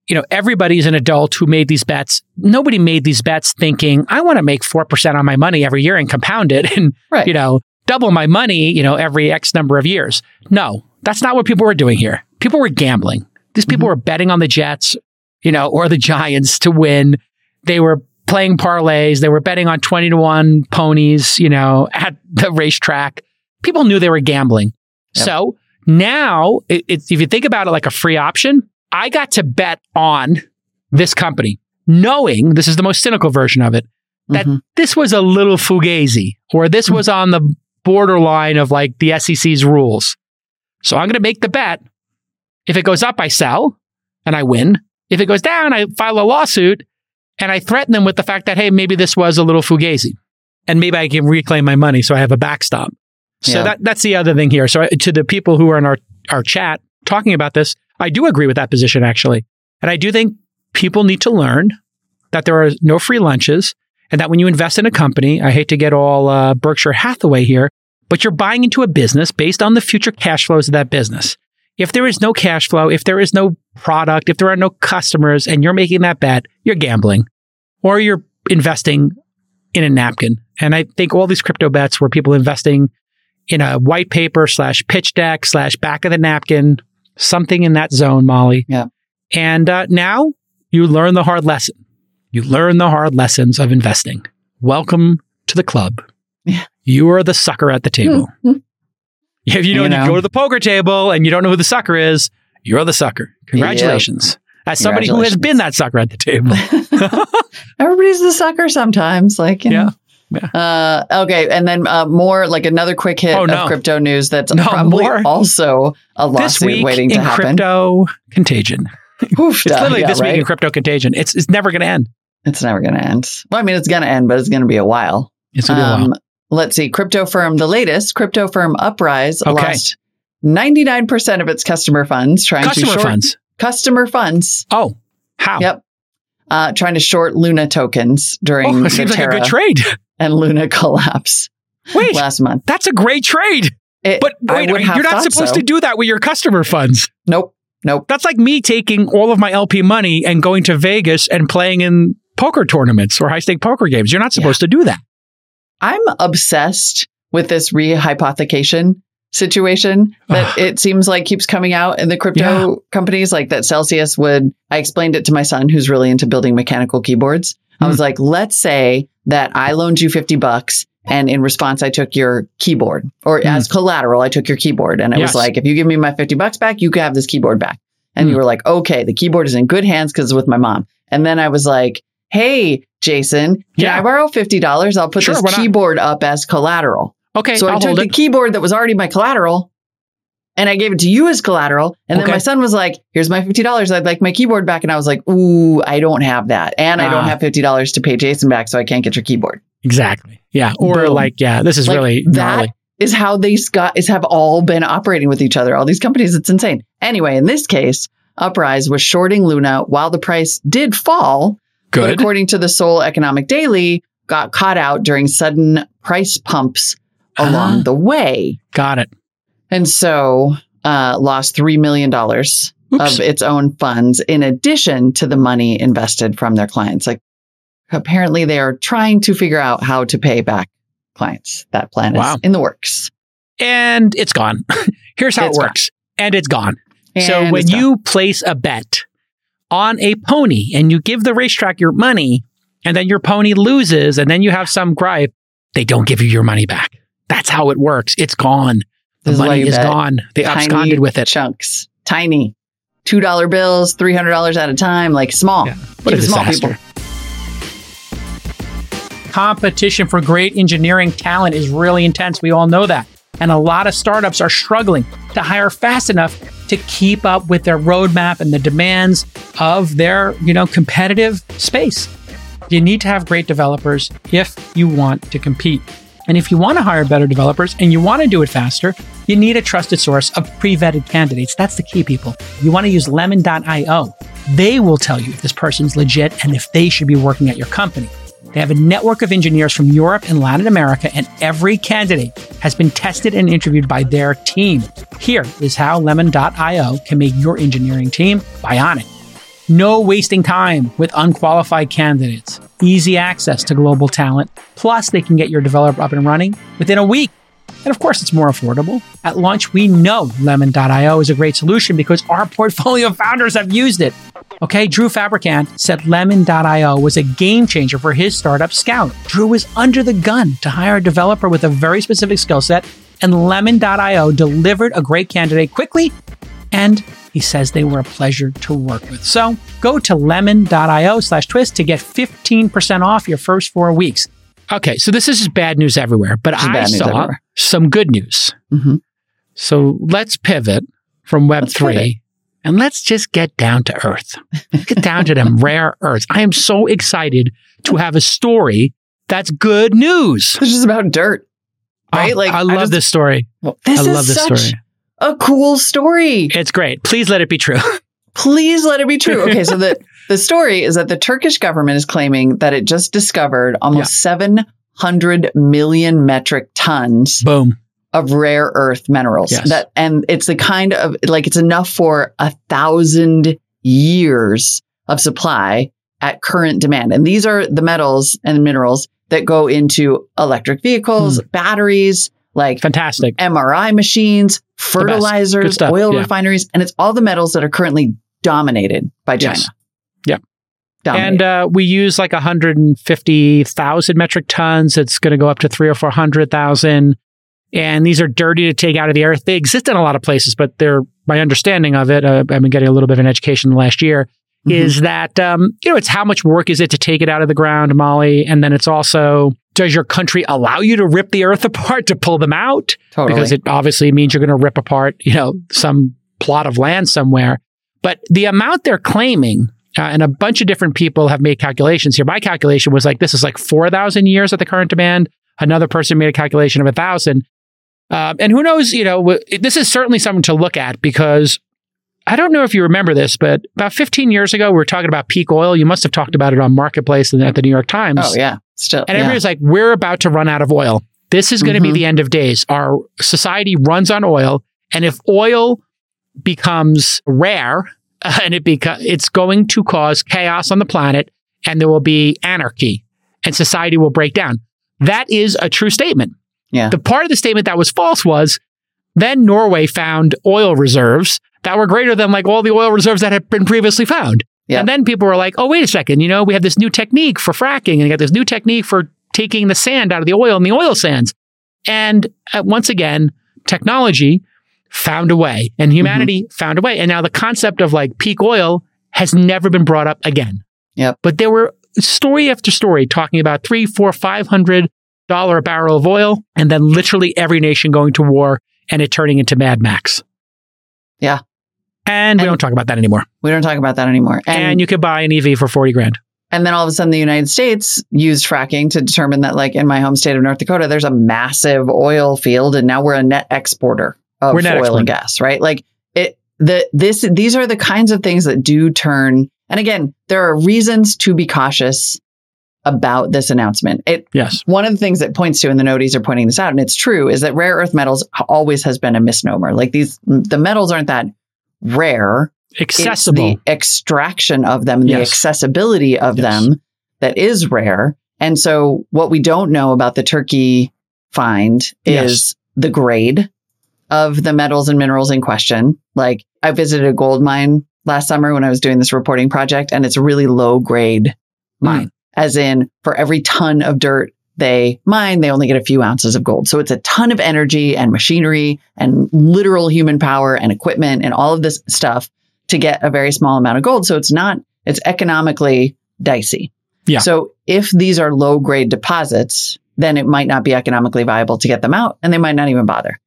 you know, everybody's an adult who made these bets. Nobody made these bets thinking, I want to make 4% on my money every year and compound it and, Right. you know, double my money, you know, every X number of years. No, that's not what people were doing here. People were gambling. These people Mhm. were betting on the Jets, you know, or the Giants to win. They were playing parlays. They were betting on 20 to 1 ponies, you know, at the racetrack. People knew they were gambling. Yep. So now, it, it's if you think about it like a free option, I got to bet on this company, knowing this is the most cynical version of it, that Mhm. this was a little fugazi or this Hmm. was on the borderline of like the SEC's rules. So I'm going to make the bet. If it goes up, I sell and I win. If it goes down, I file a lawsuit and I threaten them with the fact that, hey, maybe this was a little fugazi and maybe I can reclaim my money so I have a backstop. So Yeah. that, that's the other thing here. So I- to the people who are in our, our chat talking about this, I do agree with that position, actually. And I do think people need to learn that there are no free lunches and that when you invest in a company, I hate to get all uh, Berkshire Hathaway here, but you're buying into a business based on the future cash flows of that business. If there is no cash flow, if there is no product, if there are no customers and you're making that bet, you're gambling or you're investing in a napkin. And I think all these crypto bets where people investing in a white paper slash pitch deck slash back of the napkin, something in that zone, Molly. Yeah. And uh, now you learn the hard lesson. You learn the hard lessons of investing. Welcome to the club. Yeah. You are the sucker at the table. If you know, You when you go to the poker table and you don't know who the sucker is, you're the sucker. Congratulations. As somebody who has been that sucker at the table. Everybody's the sucker sometimes. Like, you Yeah. know. Uh, okay, and then uh, more like another quick hit Oh, no. of crypto news that's No, probably more. also a lawsuit waiting to in happen. crypto contagion. Oof, It's duh, literally yeah, this week in crypto contagion. It's it's never going to end. It's never going to end. Well, I mean, it's going to end, but it's going to be a while. It's going to be a while. Um, let's see. Crypto firm, the latest crypto firm Uprise Okay. lost 99% of its customer funds trying Customer to short funds. customer funds. Oh, how? Yep. Uh, trying to short Luna tokens during Oh, seems like a good trade. And Luna collapse Wait, last month. that's a great trade. It- But wait, you're not supposed so. to do that with your customer funds. Nope. Nope. That's like me taking all of my LP money and going to Vegas and playing in poker tournaments or high stake poker games. You're not supposed to do that. I'm obsessed with this rehypothecation situation that it seems like keeps coming out in the crypto companies like that Celsius would I explained it to my son who's really into building mechanical keyboards. I Hmm. was like, let's say that I loaned you 50 bucks and in response I took your keyboard or Hmm. as collateral I took your keyboard and it Yes. was like if you give me my 50 bucks back you can have this keyboard back. And Hmm. you were like, "Okay, the keyboard is in good hands cuz it's with my mom." And then I was like, "Hey, Jason, can Yeah. I borrow $50? I'll put Sure, this why not? keyboard up as collateral." Okay, So I took the it. keyboard that was already my collateral and I gave it to you as collateral. And then my son was like, here's my $50. I'd like my keyboard back. And I was like, ooh, I don't have that. And I don't Ah. have $50 to pay Jason back. So I can't get your keyboard. Exactly. Yeah. Or Boom. like, yeah, this is Like, really that gnarly. is how these guys have all been operating with each other. All these companies, it's insane. Anyway, in this case, Uprise was shorting Luna while the price did fall, but Good. according to the Seoul Economic Daily, got caught out during sudden price pumps along Ah. the way. Got it. And so uh, lost $3 million Oops. of its own funds in addition to the money invested from their clients. Like apparently they are trying to figure out how to pay back clients. That plan Wow. is in the works. and it's gone. Here's how It's it gone. works. And it's gone. so when you place a bet on a pony and you give the racetrack your money and then your pony loses and then you have some gripe, they don't give you your money back. That's how it works. It's gone. The This is money is gone. They absconded with it. chunks, tiny, $2 bills, $300 at a time, like small. Yeah. What a small, disaster. Competition for great engineering talent is really intense. We all know that. And a lot of startups are struggling to hire fast enough to keep up with their roadmap and the demands of their, you know, competitive space. You need to have great developers if you want to compete. And if you want to hire better developers and you want to do it faster, you need a trusted source of pre-vetted candidates. That's the key, people. You want to use lemon.io. They will tell you if this person's legit and if they should be working at your company. They have a network of engineers from Europe and Latin America, and every candidate has been tested and interviewed by their team. Here is how lemon.io can make your engineering team bionic. No wasting time with unqualified candidates. Easy access to global talent. Plus, they can get your developer up and running within a week. And of course, it's more affordable. At launch, we know Lemon.io is a great solution because our portfolio founders have used it. Okay, Drew Fabricant said Lemon.io was a game changer for his startup Scout. Drew was under the gun to hire a developer with a very specific skill set, and Lemon.io delivered a great candidate quickly and he says they were a pleasure to work with. So go to lemon.io slash twist to get 15% off your first four weeks. Okay, so this is just bad news everywhere, but is I saw everywhere. some good news. Mhm. So let's pivot from Web3 pivot. and let's just get down to earth. Get down to them rare earths. I am so excited to have a story that's good news. This is about dirt. Right? Oh, Like, I I love just- this story. Well, this I is love this such story. A cool story. It's great. Please let it be true. Please let it be true. Okay, so the the story is that the Turkish government is claiming that it just discovered almost 700 million metric tons Boom. of rare earth minerals. Yes. That and it's the kind of like it's enough for a thousand years of supply at current demand. And these are the metals and minerals that go into electric vehicles, Hmm. batteries, like Fantastic. MRI machines, fertilizers, stuff, oil yeah. refineries, and it's all the metals that are currently dominated by China. Yes. Yep. Dominated. And uh, we use like 150,000 metric tons. It's going to go up to three or 400,000. And these are dirty to take out of the earth. They exist in a lot of places, but they're, my understanding of it, uh, I've been getting a little bit of an education the last year, Mhm. is that, um, you know, it's how much work is it to take it out of the ground, Molly? And then it's also, does your country allow you to rip the earth apart to pull them out? totally. because it obviously means you're going to rip apart, you know, some plot of land somewhere. But the amount they're claiming, uh, and a bunch of different people have made calculations here. My calculation was like this is like four thousand years at the current demand. Another person made a calculation of a thousand. Uh, and who knows? You know, w- this is certainly something to look at because I don't know if you remember this, but about 15 years ago, we were talking about peak oil. You must have talked about it on Marketplace and at the New York Times. oh yeah, still. And yeah. everybody's like, we're about to run out of oil. This is going to be Mhm. the end of days. Our society runs on oil. And if oil becomes rare and it beca- it's going to cause chaos on the planet and there will be anarchy and society will break down. That is a true statement. Yeah. The part of the statement that was false was then Norway found oil reserves that were greater than like all the oil reserves that had been previously found. Yeah. And then people were like, oh, wait a second, you know, we have this new technique for fracking and we got this new technique for taking the sand out of the oil in the oil sands. And uh, once again, technology found a way and humanity found a way. And now the concept of like peak oil has never been brought up again. Yep. But there were story after story talking about three, four, five hundred dollar a barrel of oil, and then literally every nation going to war and it turning into Mad Max. Yeah. And, we And- don't talk about that anymore. we don't talk about that anymore. And, And you could buy an EV for 40 grand. And then all of a sudden, the United States used fracking to determine that, like in my home state of North Dakota, there's a massive oil field, and now we're a net exporter of We're net oil exporter. and gas, right? Like it, the this these are the kinds of things that do turn. And again, there are reasons to be cautious about this announcement. It Yes. one of the things that points to, and the noties are pointing this out, and it's true, is that rare earth metals always has been a misnomer. Like these, the metals aren't that rare Accessible. it's the extraction of them and the accessibility of Yes. them that is rare. And so what we don't know about the Turkey find Yes. is the grade of the metals and minerals in question. Like I visited a gold mine last summer when I was doing this reporting project and it's a really low grade mine. Hmm. As in for every ton of dirt they mine, they only get a few ounces of gold. So it's a ton of energy and machinery and literal human power and equipment and all of this stuff to get a very small amount of gold. So it's not, it's economically dicey. Yeah. So if these are low grade deposits, then it might not be economically viable to get them out and they might not even bother.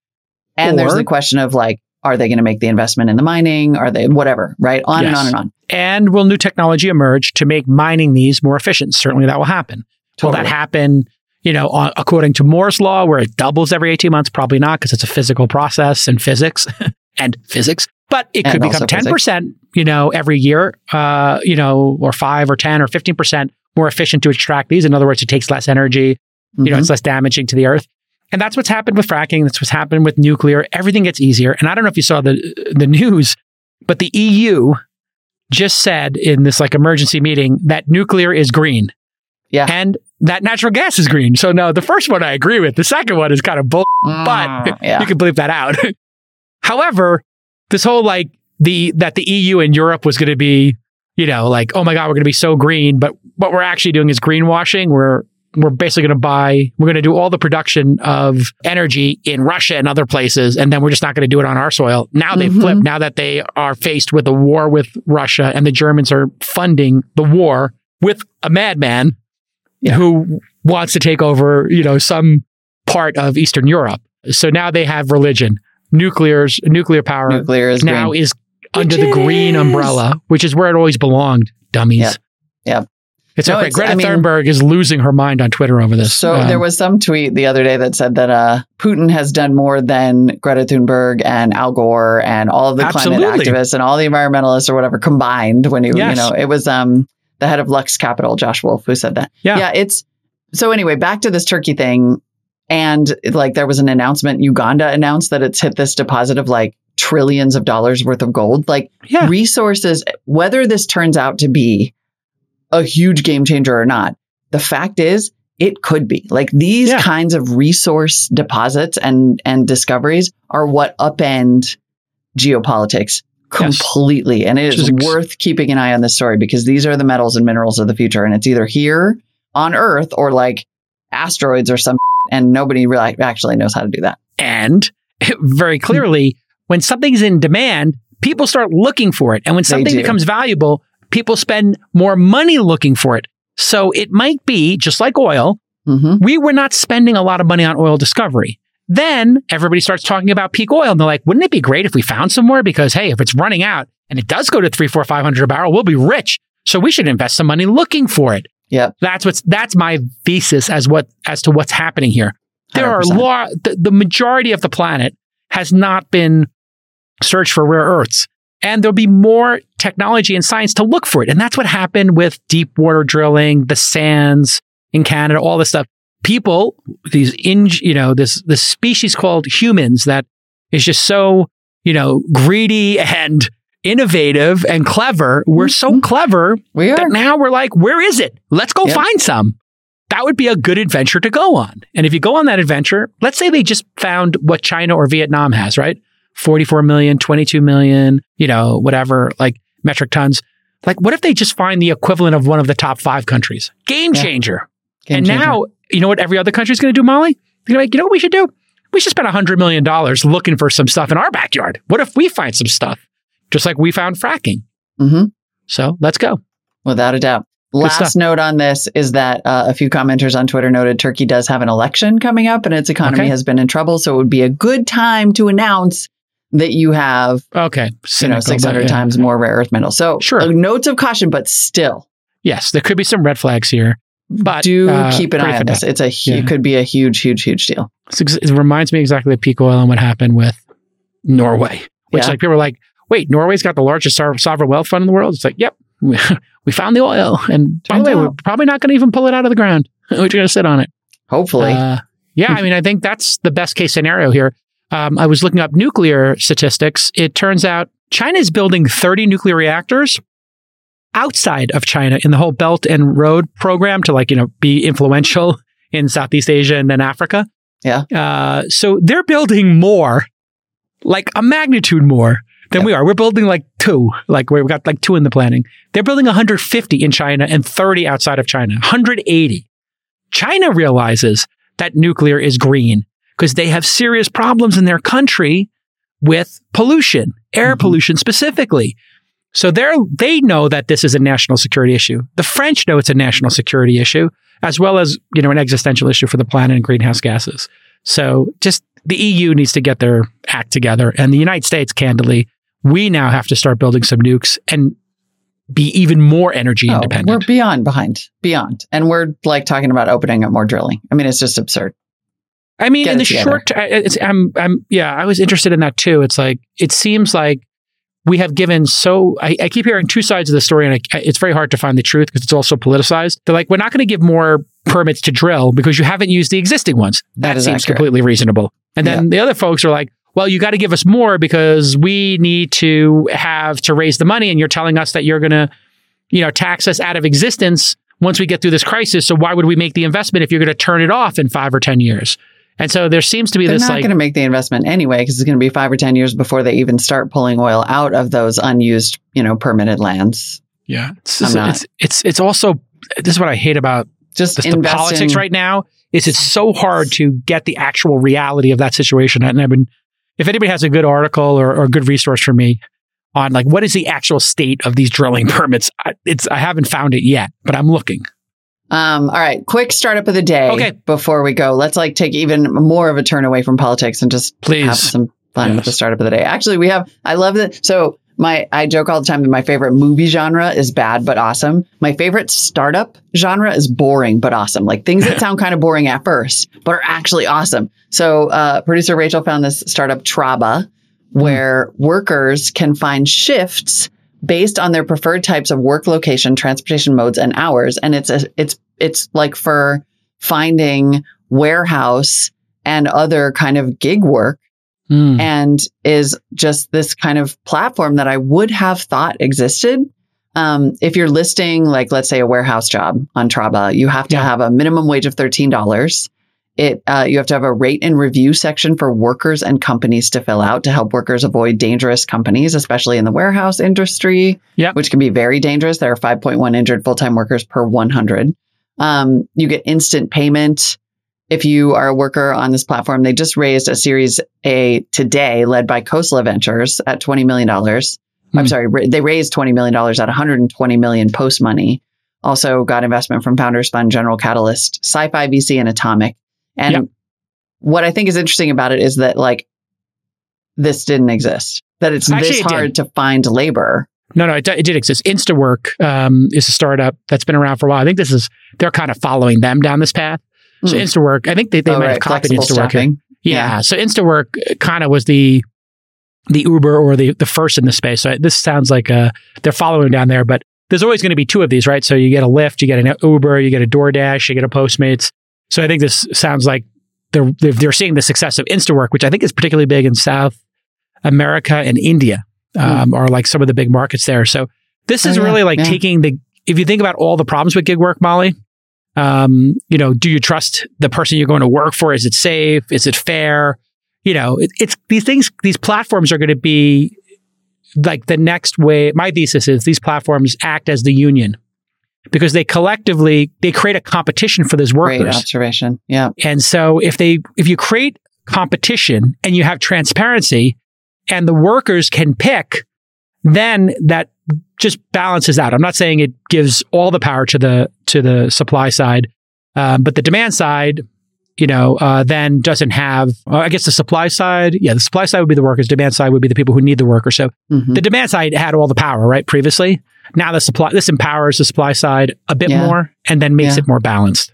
And there's Or- the question of like, are they going to make the investment in the mining? Are they whatever, right? On and on and on. And will new technology emerge to make mining these more efficient? Certainly that will happen. Will that happen, you know, on, according to Moore's law, where it doubles every 18 months? Probably not, because it's a physical process and physics and physics. But it could And become 10%, you know, every year, uh, you know, or 5 or 10 or 15% more efficient to extract these. In other words, it takes less energy, you know, it's less damaging to the earth. And that's what's happened with fracking. That's what's happened with nuclear. Everything gets easier. And I don't know if you saw the the news, but the EU just said in this like emergency meeting that nuclear is green. Yeah. And that natural gas is green. So no, the first one I agree with. The second one is kind of bull, but Mm, yeah. you can bleep that out. However, this whole like the that the EU and Europe was going to be, you know, like oh my god, we're going to be so green, but what we're actually doing is greenwashing. We're we're basically going to buy, we're going to do all the production of energy in Russia and other places, and then we're just not going to do it on our soil. Now they've Mhm. flipped. Now that they are faced with a war with Russia, and the Germans are funding the war with a madman Yeah. who wants to take over, you know, some part of Eastern Europe. So now they have religion, nuclear's nuclear power Nuclear is now green. is under Which the green umbrella, which is where it always belonged. Dummies. Yeah. It's No, okay. it's- Greta I mean- Thunberg is losing her mind on Twitter over this. So Um, there was some tweet the other day that said that uh, Putin has done more than Greta Thunberg and Al Gore and all of the climate activists and all the environmentalists or whatever combined. When he, you Yes. know, it was um the head of Lux Capital, Josh Wolfe, who said that. Yeah. yeah. It's so anyway. Back to this Turkey thing, and like there was an announcement. Uganda announced that it's hit this deposit of like trillions of dollars worth of gold. Like yeah. resources, whether this turns out to be a huge game changer or not, the fact is it could be. Like these Yeah. kinds of resource deposits and and discoveries are what upend geopolitics Yes. completely. And it is Which is is ex- worth keeping an eye on this story because these are the metals and minerals of the future. And it's either here on Earth or like asteroids or some and nobody really actually knows how to do that. And very clearly, when something's in demand, people start looking for it. And when something becomes valuable, people spend more money looking for it. So it might be just like oil. hmm We were not spending a lot of money on oil discovery. Then everybody starts talking about peak oil, and they're like, "Wouldn't it be great if we found some more? Because hey, if it's running out and it does go to three, four, five hundred a barrel, we'll be rich. So we should invest some money looking for it." Yeah. That's what's that's my thesis as what as to what's happening here. There are 100%. law the, the majority of the planet has not been searched for rare earths. And there'll be more technology and science to look for it. And that's what happened with deep water drilling, the sands in Canada, all this stuff. People, these in you know, this this species called humans that is just so, you know, greedy and innovative and clever. We're so Mhm. clever We are. that now we're like, where is it? Let's go Yep. find some. That would be a good adventure to go on. And if you go on that adventure, let's say they just found what China or Vietnam has, right? 44 million, 22 million, you know, whatever, like metric tons. Like, what if they just find the equivalent of one of the top five countries? Game Yeah. changer. Game and changer. now, you know what every other country's going to do, Molly? They're gonna be like, you know what we should do? We should spend $100 million looking for some stuff in our backyard. What if we find some stuff? Just like we found fracking. hmm So let's go. Without a doubt. Good Last stuff. note on this is that uh, a few commenters on Twitter noted Turkey does have an election coming up and its economy Okay. has been in trouble. So it would be a good time to announce that you have, Okay. you know, 600 yeah. times more rare earth metals. So Sure. uh, notes of caution, but still Yes, there could be some red flags here, but do uh, keep an eye on this. It's a, Yeah. it could be a huge, huge, huge deal. It reminds me exactly of peak oil and what happened with Norway, which Yeah. like people are like, wait, Norway's got the largest sov- sovereign wealth fund in the world. It's like, yep, we, found the oil, and by the Turns way, we're probably not going to even pull it out of the ground. we're going to sit on it. Hopefully. Uh, yeah, I mean, I think that's the best case scenario here. Um, I was looking up nuclear statistics. It turns out China is building 30 nuclear reactors outside of China in the whole Belt and Road program to like, you know, be influential in Southeast Asia and then Africa. Yeah. Uh, so they're building more, like a magnitude more than Yep. we are. We're building like two, like we've got like two in the planning. They're building 150 in China and 30 outside of China, 180. China realizes that nuclear is green because they have serious problems in their country with pollution, air Mhm. pollution specifically. So they're, they know that this is a national security issue. The French know it's a national security issue, as well as, you know, an existential issue for the planet and greenhouse gases. So just the EU needs to get their act together. And the United States, candidly, we now have to start building some nukes and be even more energy Oh, we're beyond behind, beyond. And we're like talking about opening up more drilling. I mean, it's just absurd. I mean, Get in the together. short, t- I'm, I'm, yeah, I was interested in that too. It's like it seems like we have given so. I, I keep hearing two sides of the story, and I, it's very hard to find the truth because it's also politicized. They're like, we're not going to give more permits to drill because you haven't used the existing ones. That That, seems accurate. completely reasonable. And then the other folks are like, well, you got to give us more because we need to have to raise the money, and you're telling us that you're going to, you know, tax us out of existence once we get through this crisis. So why would we make the investment if you're going to turn it off in five or ten years? And so there seems to be this. They're this not like going to make the investment anyway because it's going to be five or 10 years before they even start pulling oil out of those unused, you know, permitted lands. Yeah, it's I'm just- not. it's it's it's also this is what I hate about Just this, the politics right now. Is it's so hard to get the actual reality of that situation. And I've been, if anybody has a good article or, or a good resource for me on like what is the actual state of these drilling permits, I, it's I haven't found it yet, but I'm looking. Um, all right, quick startup of the day. Okay. Before we go, let's like take even more of a turn away from politics and just Please. have some fun with the startup of the day. Actually, we have. I love that. So My I joke all the time that my favorite movie genre is bad but awesome. My favorite startup genre is boring but awesome. Like things that sound kind of boring at first, but are actually awesome. So uh, producer Rachel found this startup Traba, where workers can find shifts based on their preferred types of work location, transportation modes, and hours. And it's a, it's it's like for finding warehouse and other kind of gig work Mm. and is just this kind of platform that I would have thought existed. Um, if you're listing, like, let's say a warehouse job on Traba, you have to Yeah. have a minimum wage of $13. It, uh, you have to have a rate and review section for workers and companies to fill out to help workers avoid dangerous companies, especially in the warehouse industry, Yeah. which can be very dangerous. There are 5.1 injured full time workers per 100. Um, you get instant payment if you are a worker on this platform. They just raised a Series A today, led by Khosla Ventures at $20 million. I'm Hmm. sorry, they raised $20 million at 120 million post money. Also got investment from Founders Fund, General Catalyst, Sci-Fi VC, and Atomic. And Yep. what I think is interesting about it is that like this didn't exist. That it's Actually, this it did. hard to find labor. No, no, it, d- it did exist. Instawork um, is a startup that's been around for a while. I think this is they're kind of following them down this path. So Hmm. Instawork, I think they, they Oh, might right, have copied flexible Instawork. staffing. Yeah. So Instawork kind of was the the Uber or the the first in the space. So this sounds like uh they're following down there, but there's always going to be two of these, right? So you get a Lyft, you get an Uber, you get a DoorDash, you get a Postmates. So I think this sounds like they're they're, seeing the success of Instawork, which I think is particularly big in South America and India, um, are like some of the big markets there. So this Oh, is yeah, really like yeah. taking the if you think about all the problems with gig work, Molly, um, you know, do you trust the person you're going to work for? Is it safe? Is it fair? You know, it, it's these things, these platforms are going to be like the next way. My thesis is these platforms act as the union because they collectively they create a competition for those workers. Great observation. Yeah. And so if they if you create competition and you have transparency and the workers can pick, then that just balances out. I'm not saying it gives all the power to the to the supply side, um, but the demand side, you know, uh, then doesn't have. Uh, I guess the supply side, yeah, the supply side would be the workers. Demand side would be the people who need the worker. So Mhm. the demand side had all the power, right? Previously, now the supply this empowers the supply side a bit Yeah. more and then makes Yeah. it more balanced.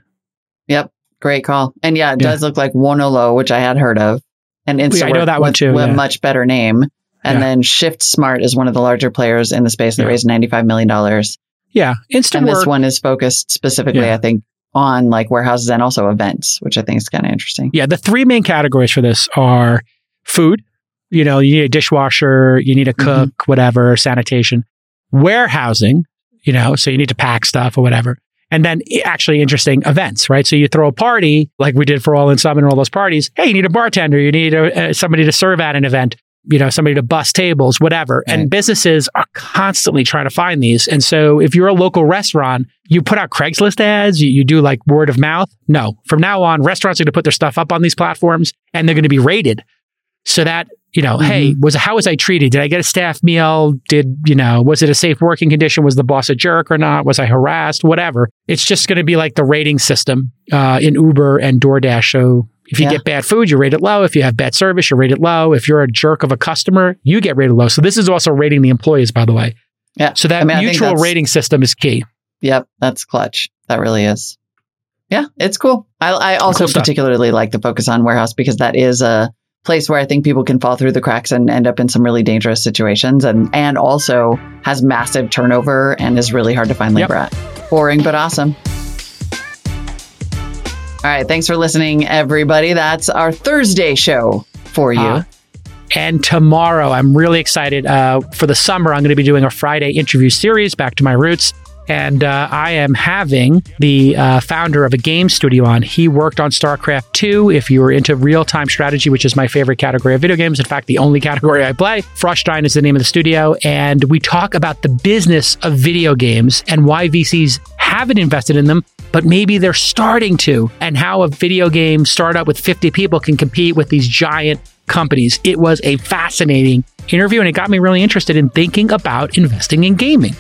Yep. Great call. And yeah, it Yeah. does look like Wonolo, which I had heard of, and Instawork I know that one too, with a much better name. And then Shift Smart is one of the larger players in the space that raised $95 million. Yeah, instant And this one is focused specifically. I think, on like warehouses and also events, which I think is kind of interesting. Yeah, the three main categories for this are food. You know, you need a dishwasher, you need a mm-hmm. cook, whatever, sanitation, warehousing. You know, so you need to pack stuff or whatever. And then actually interesting events, right? So you throw a party like we did for All in Sum and all those parties. Hey, you need a bartender, you need a, uh, somebody to serve at an event, you know, somebody to bus tables, whatever. And businesses are constantly trying to find these. And so if you're a local restaurant, you put out Craigslist ads, you, you do like word of mouth. No, from now on, restaurants are going to put their stuff up on these platforms and they're going to be rated so that you know, hey, was how was I treated? Did I get a staff meal? Did you know, was it a safe working condition? Was the boss a jerk or not? Was I harassed? Whatever. It's just going to be like the rating system uh, in Uber and DoorDash. So if you Yeah. get bad food, you rate it low. If you have bad service, you rate it low. If you're a jerk of a customer, you get rated low. So this is also rating the employees, by the way. Yeah. So that I mean, mutual rating system is key. Yep. That's clutch. That really is. Yeah. It's cool. I, I also Cool particularly like the focus on warehouse because that is a place where I think people can fall through the cracks and end up in some really dangerous situations and, and also has massive turnover and is really hard to find Yep. at. Boring, but awesome. All right. Thanks for listening, everybody. That's our Thursday show for you. Uh, and tomorrow, I'm really excited. Uh, for the summer, I'm going to be doing a Friday interview series, Back to My Roots. And uh, I am having the uh, founder of a game studio on. He worked on StarCraft 2. If you were into real time strategy, which is my favorite category of video games, in fact, the only category I play, Frost Giant is the name of the studio. And we talk about the business of video games and why VCs haven't invested in them, but maybe they're starting to, and how a video game startup with 50 people can compete with these giant companies. It was a fascinating interview, and it got me really interested in thinking about investing in gaming.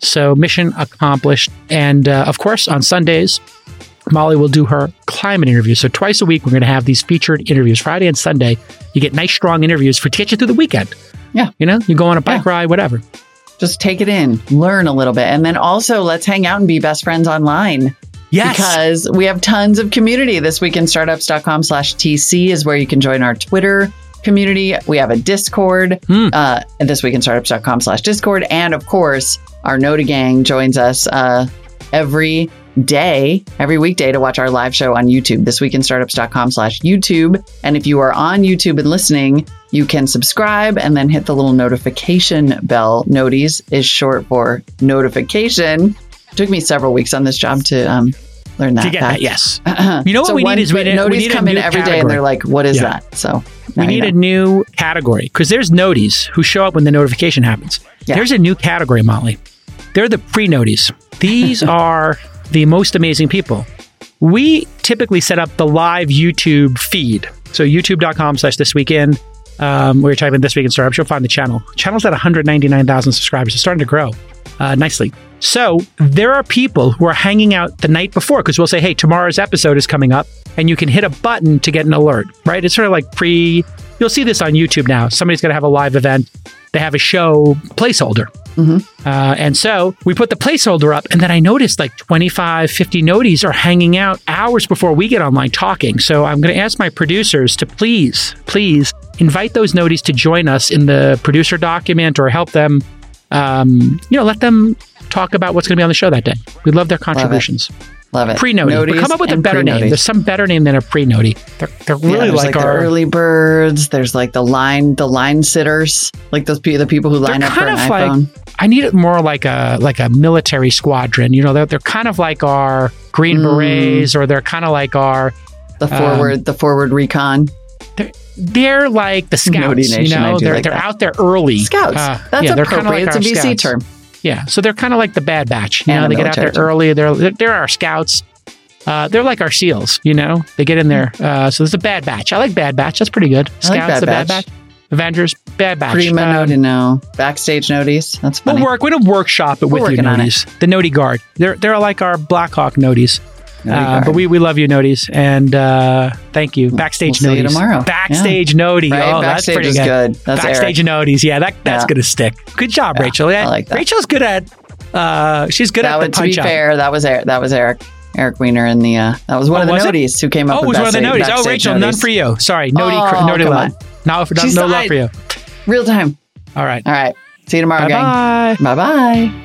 So, mission accomplished. And uh, of course, on Sundays, Molly will do her climate interview. So, twice a week, we're going to have these featured interviews. Friday and Sunday, you get nice, strong interviews for to get you through the weekend. Yeah. You know, you go on a bike ride, whatever. Just take it in, learn a little bit. And then also let's hang out and be best friends online. Yes. Because we have tons of community. This week in startups.com slash TC is where you can join our Twitter community. We have a Discord, Hmm. uh, this week in startups.com slash Discord. And of course, our Noti gang joins us, uh, every day, every weekday to watch our live show on YouTube, this week in startups.com slash YouTube. And if you are on YouTube and listening, you can subscribe and then hit the little notification bell. Noties is short for notification. It Took me several weeks on this job to um, learn that. to get that, yes. You know what we need is we need- we noties need come in every day and they're like, "What is Yeah. that?" So We you need a new category because there's noties who show up when the notification happens. Yeah. There's a new category, Molly. They're the pre noties. These are the most amazing people. We typically set up the live YouTube feed. So youtube.com slash this weekend. Um, where you're typing this week in startups, you'll find the channel. Channel's at 199,000 subscribers. It's starting to grow uh, nicely. So there are people who are hanging out the night before because we'll say, hey, tomorrow's episode is coming up, and you can hit a button to get an alert, right? It's sort of like pre, you'll see this on YouTube now. Somebody's going to have a live event, they have a show placeholder. Uh, and so we put the placeholder up, and then I noticed like 25, 50 noties are hanging out hours before we get online talking. So I'm going to ask my producers to please, please invite those noties to join us in the producer document or help them, um, you know, let them talk about what's going to be on the show that day. We love their contributions. Love it. Pre noti. Come up with a better name. pre-noties. There's some better name than a pre noti. They're, they're really there's like, the our. early birds. There's like the line, the line sitters, like those pe- the people who line up for an like iPhone. I need it more like a like a military squadron. You know, they're, they're kind of like our green Mm. berets, or they're kind of like our the um, forward, the forward recon they're, they're like the scouts. Noti you Nation, I know, they're like they're that. out there early. scouts. Uh, That's yeah, appropriate. like it's a VC scouts. term. Yeah, so they're kind of like the Bad Batch. You And know, the they get out there early. They're, they're our scouts. Uh, they're like our SEAls. You know, they get in there. Uh, so there's a Bad Batch. I like Bad Batch. That's pretty good. I like Scouts, Bad the Bad Batch. Avengers, Bad Batch. Prima Um, noti no. Backstage noties. That's funny. We'll work. We're gonna workshop it We're with you, working on it. noties. The Noti Guard. They're they're like our Blackhawk noties. Uh, but we, we love you, noties, and uh, thank you. Backstage we'll see you tomorrow. Backstage noti. right? Oh, Backstage that's pretty is good. That's Backstage Eric. noties. Yeah, that that's Yeah. gonna stick. Good job, Yeah, Rachel. Yeah, I like that. Rachel's good at. Uh, she's good that at the would, to be up. fair, that was Eric. That was Eric. Eric Weiner in the. Uh, that was one Oh, of the noties who came up Oh, it was one of the noties. Oh, Rachel, none for you. Sorry, noti, Oh, noti come love. No, no, She's no love for you. Real time. All right. All right. See you tomorrow, Bye gang. bye. Bye bye.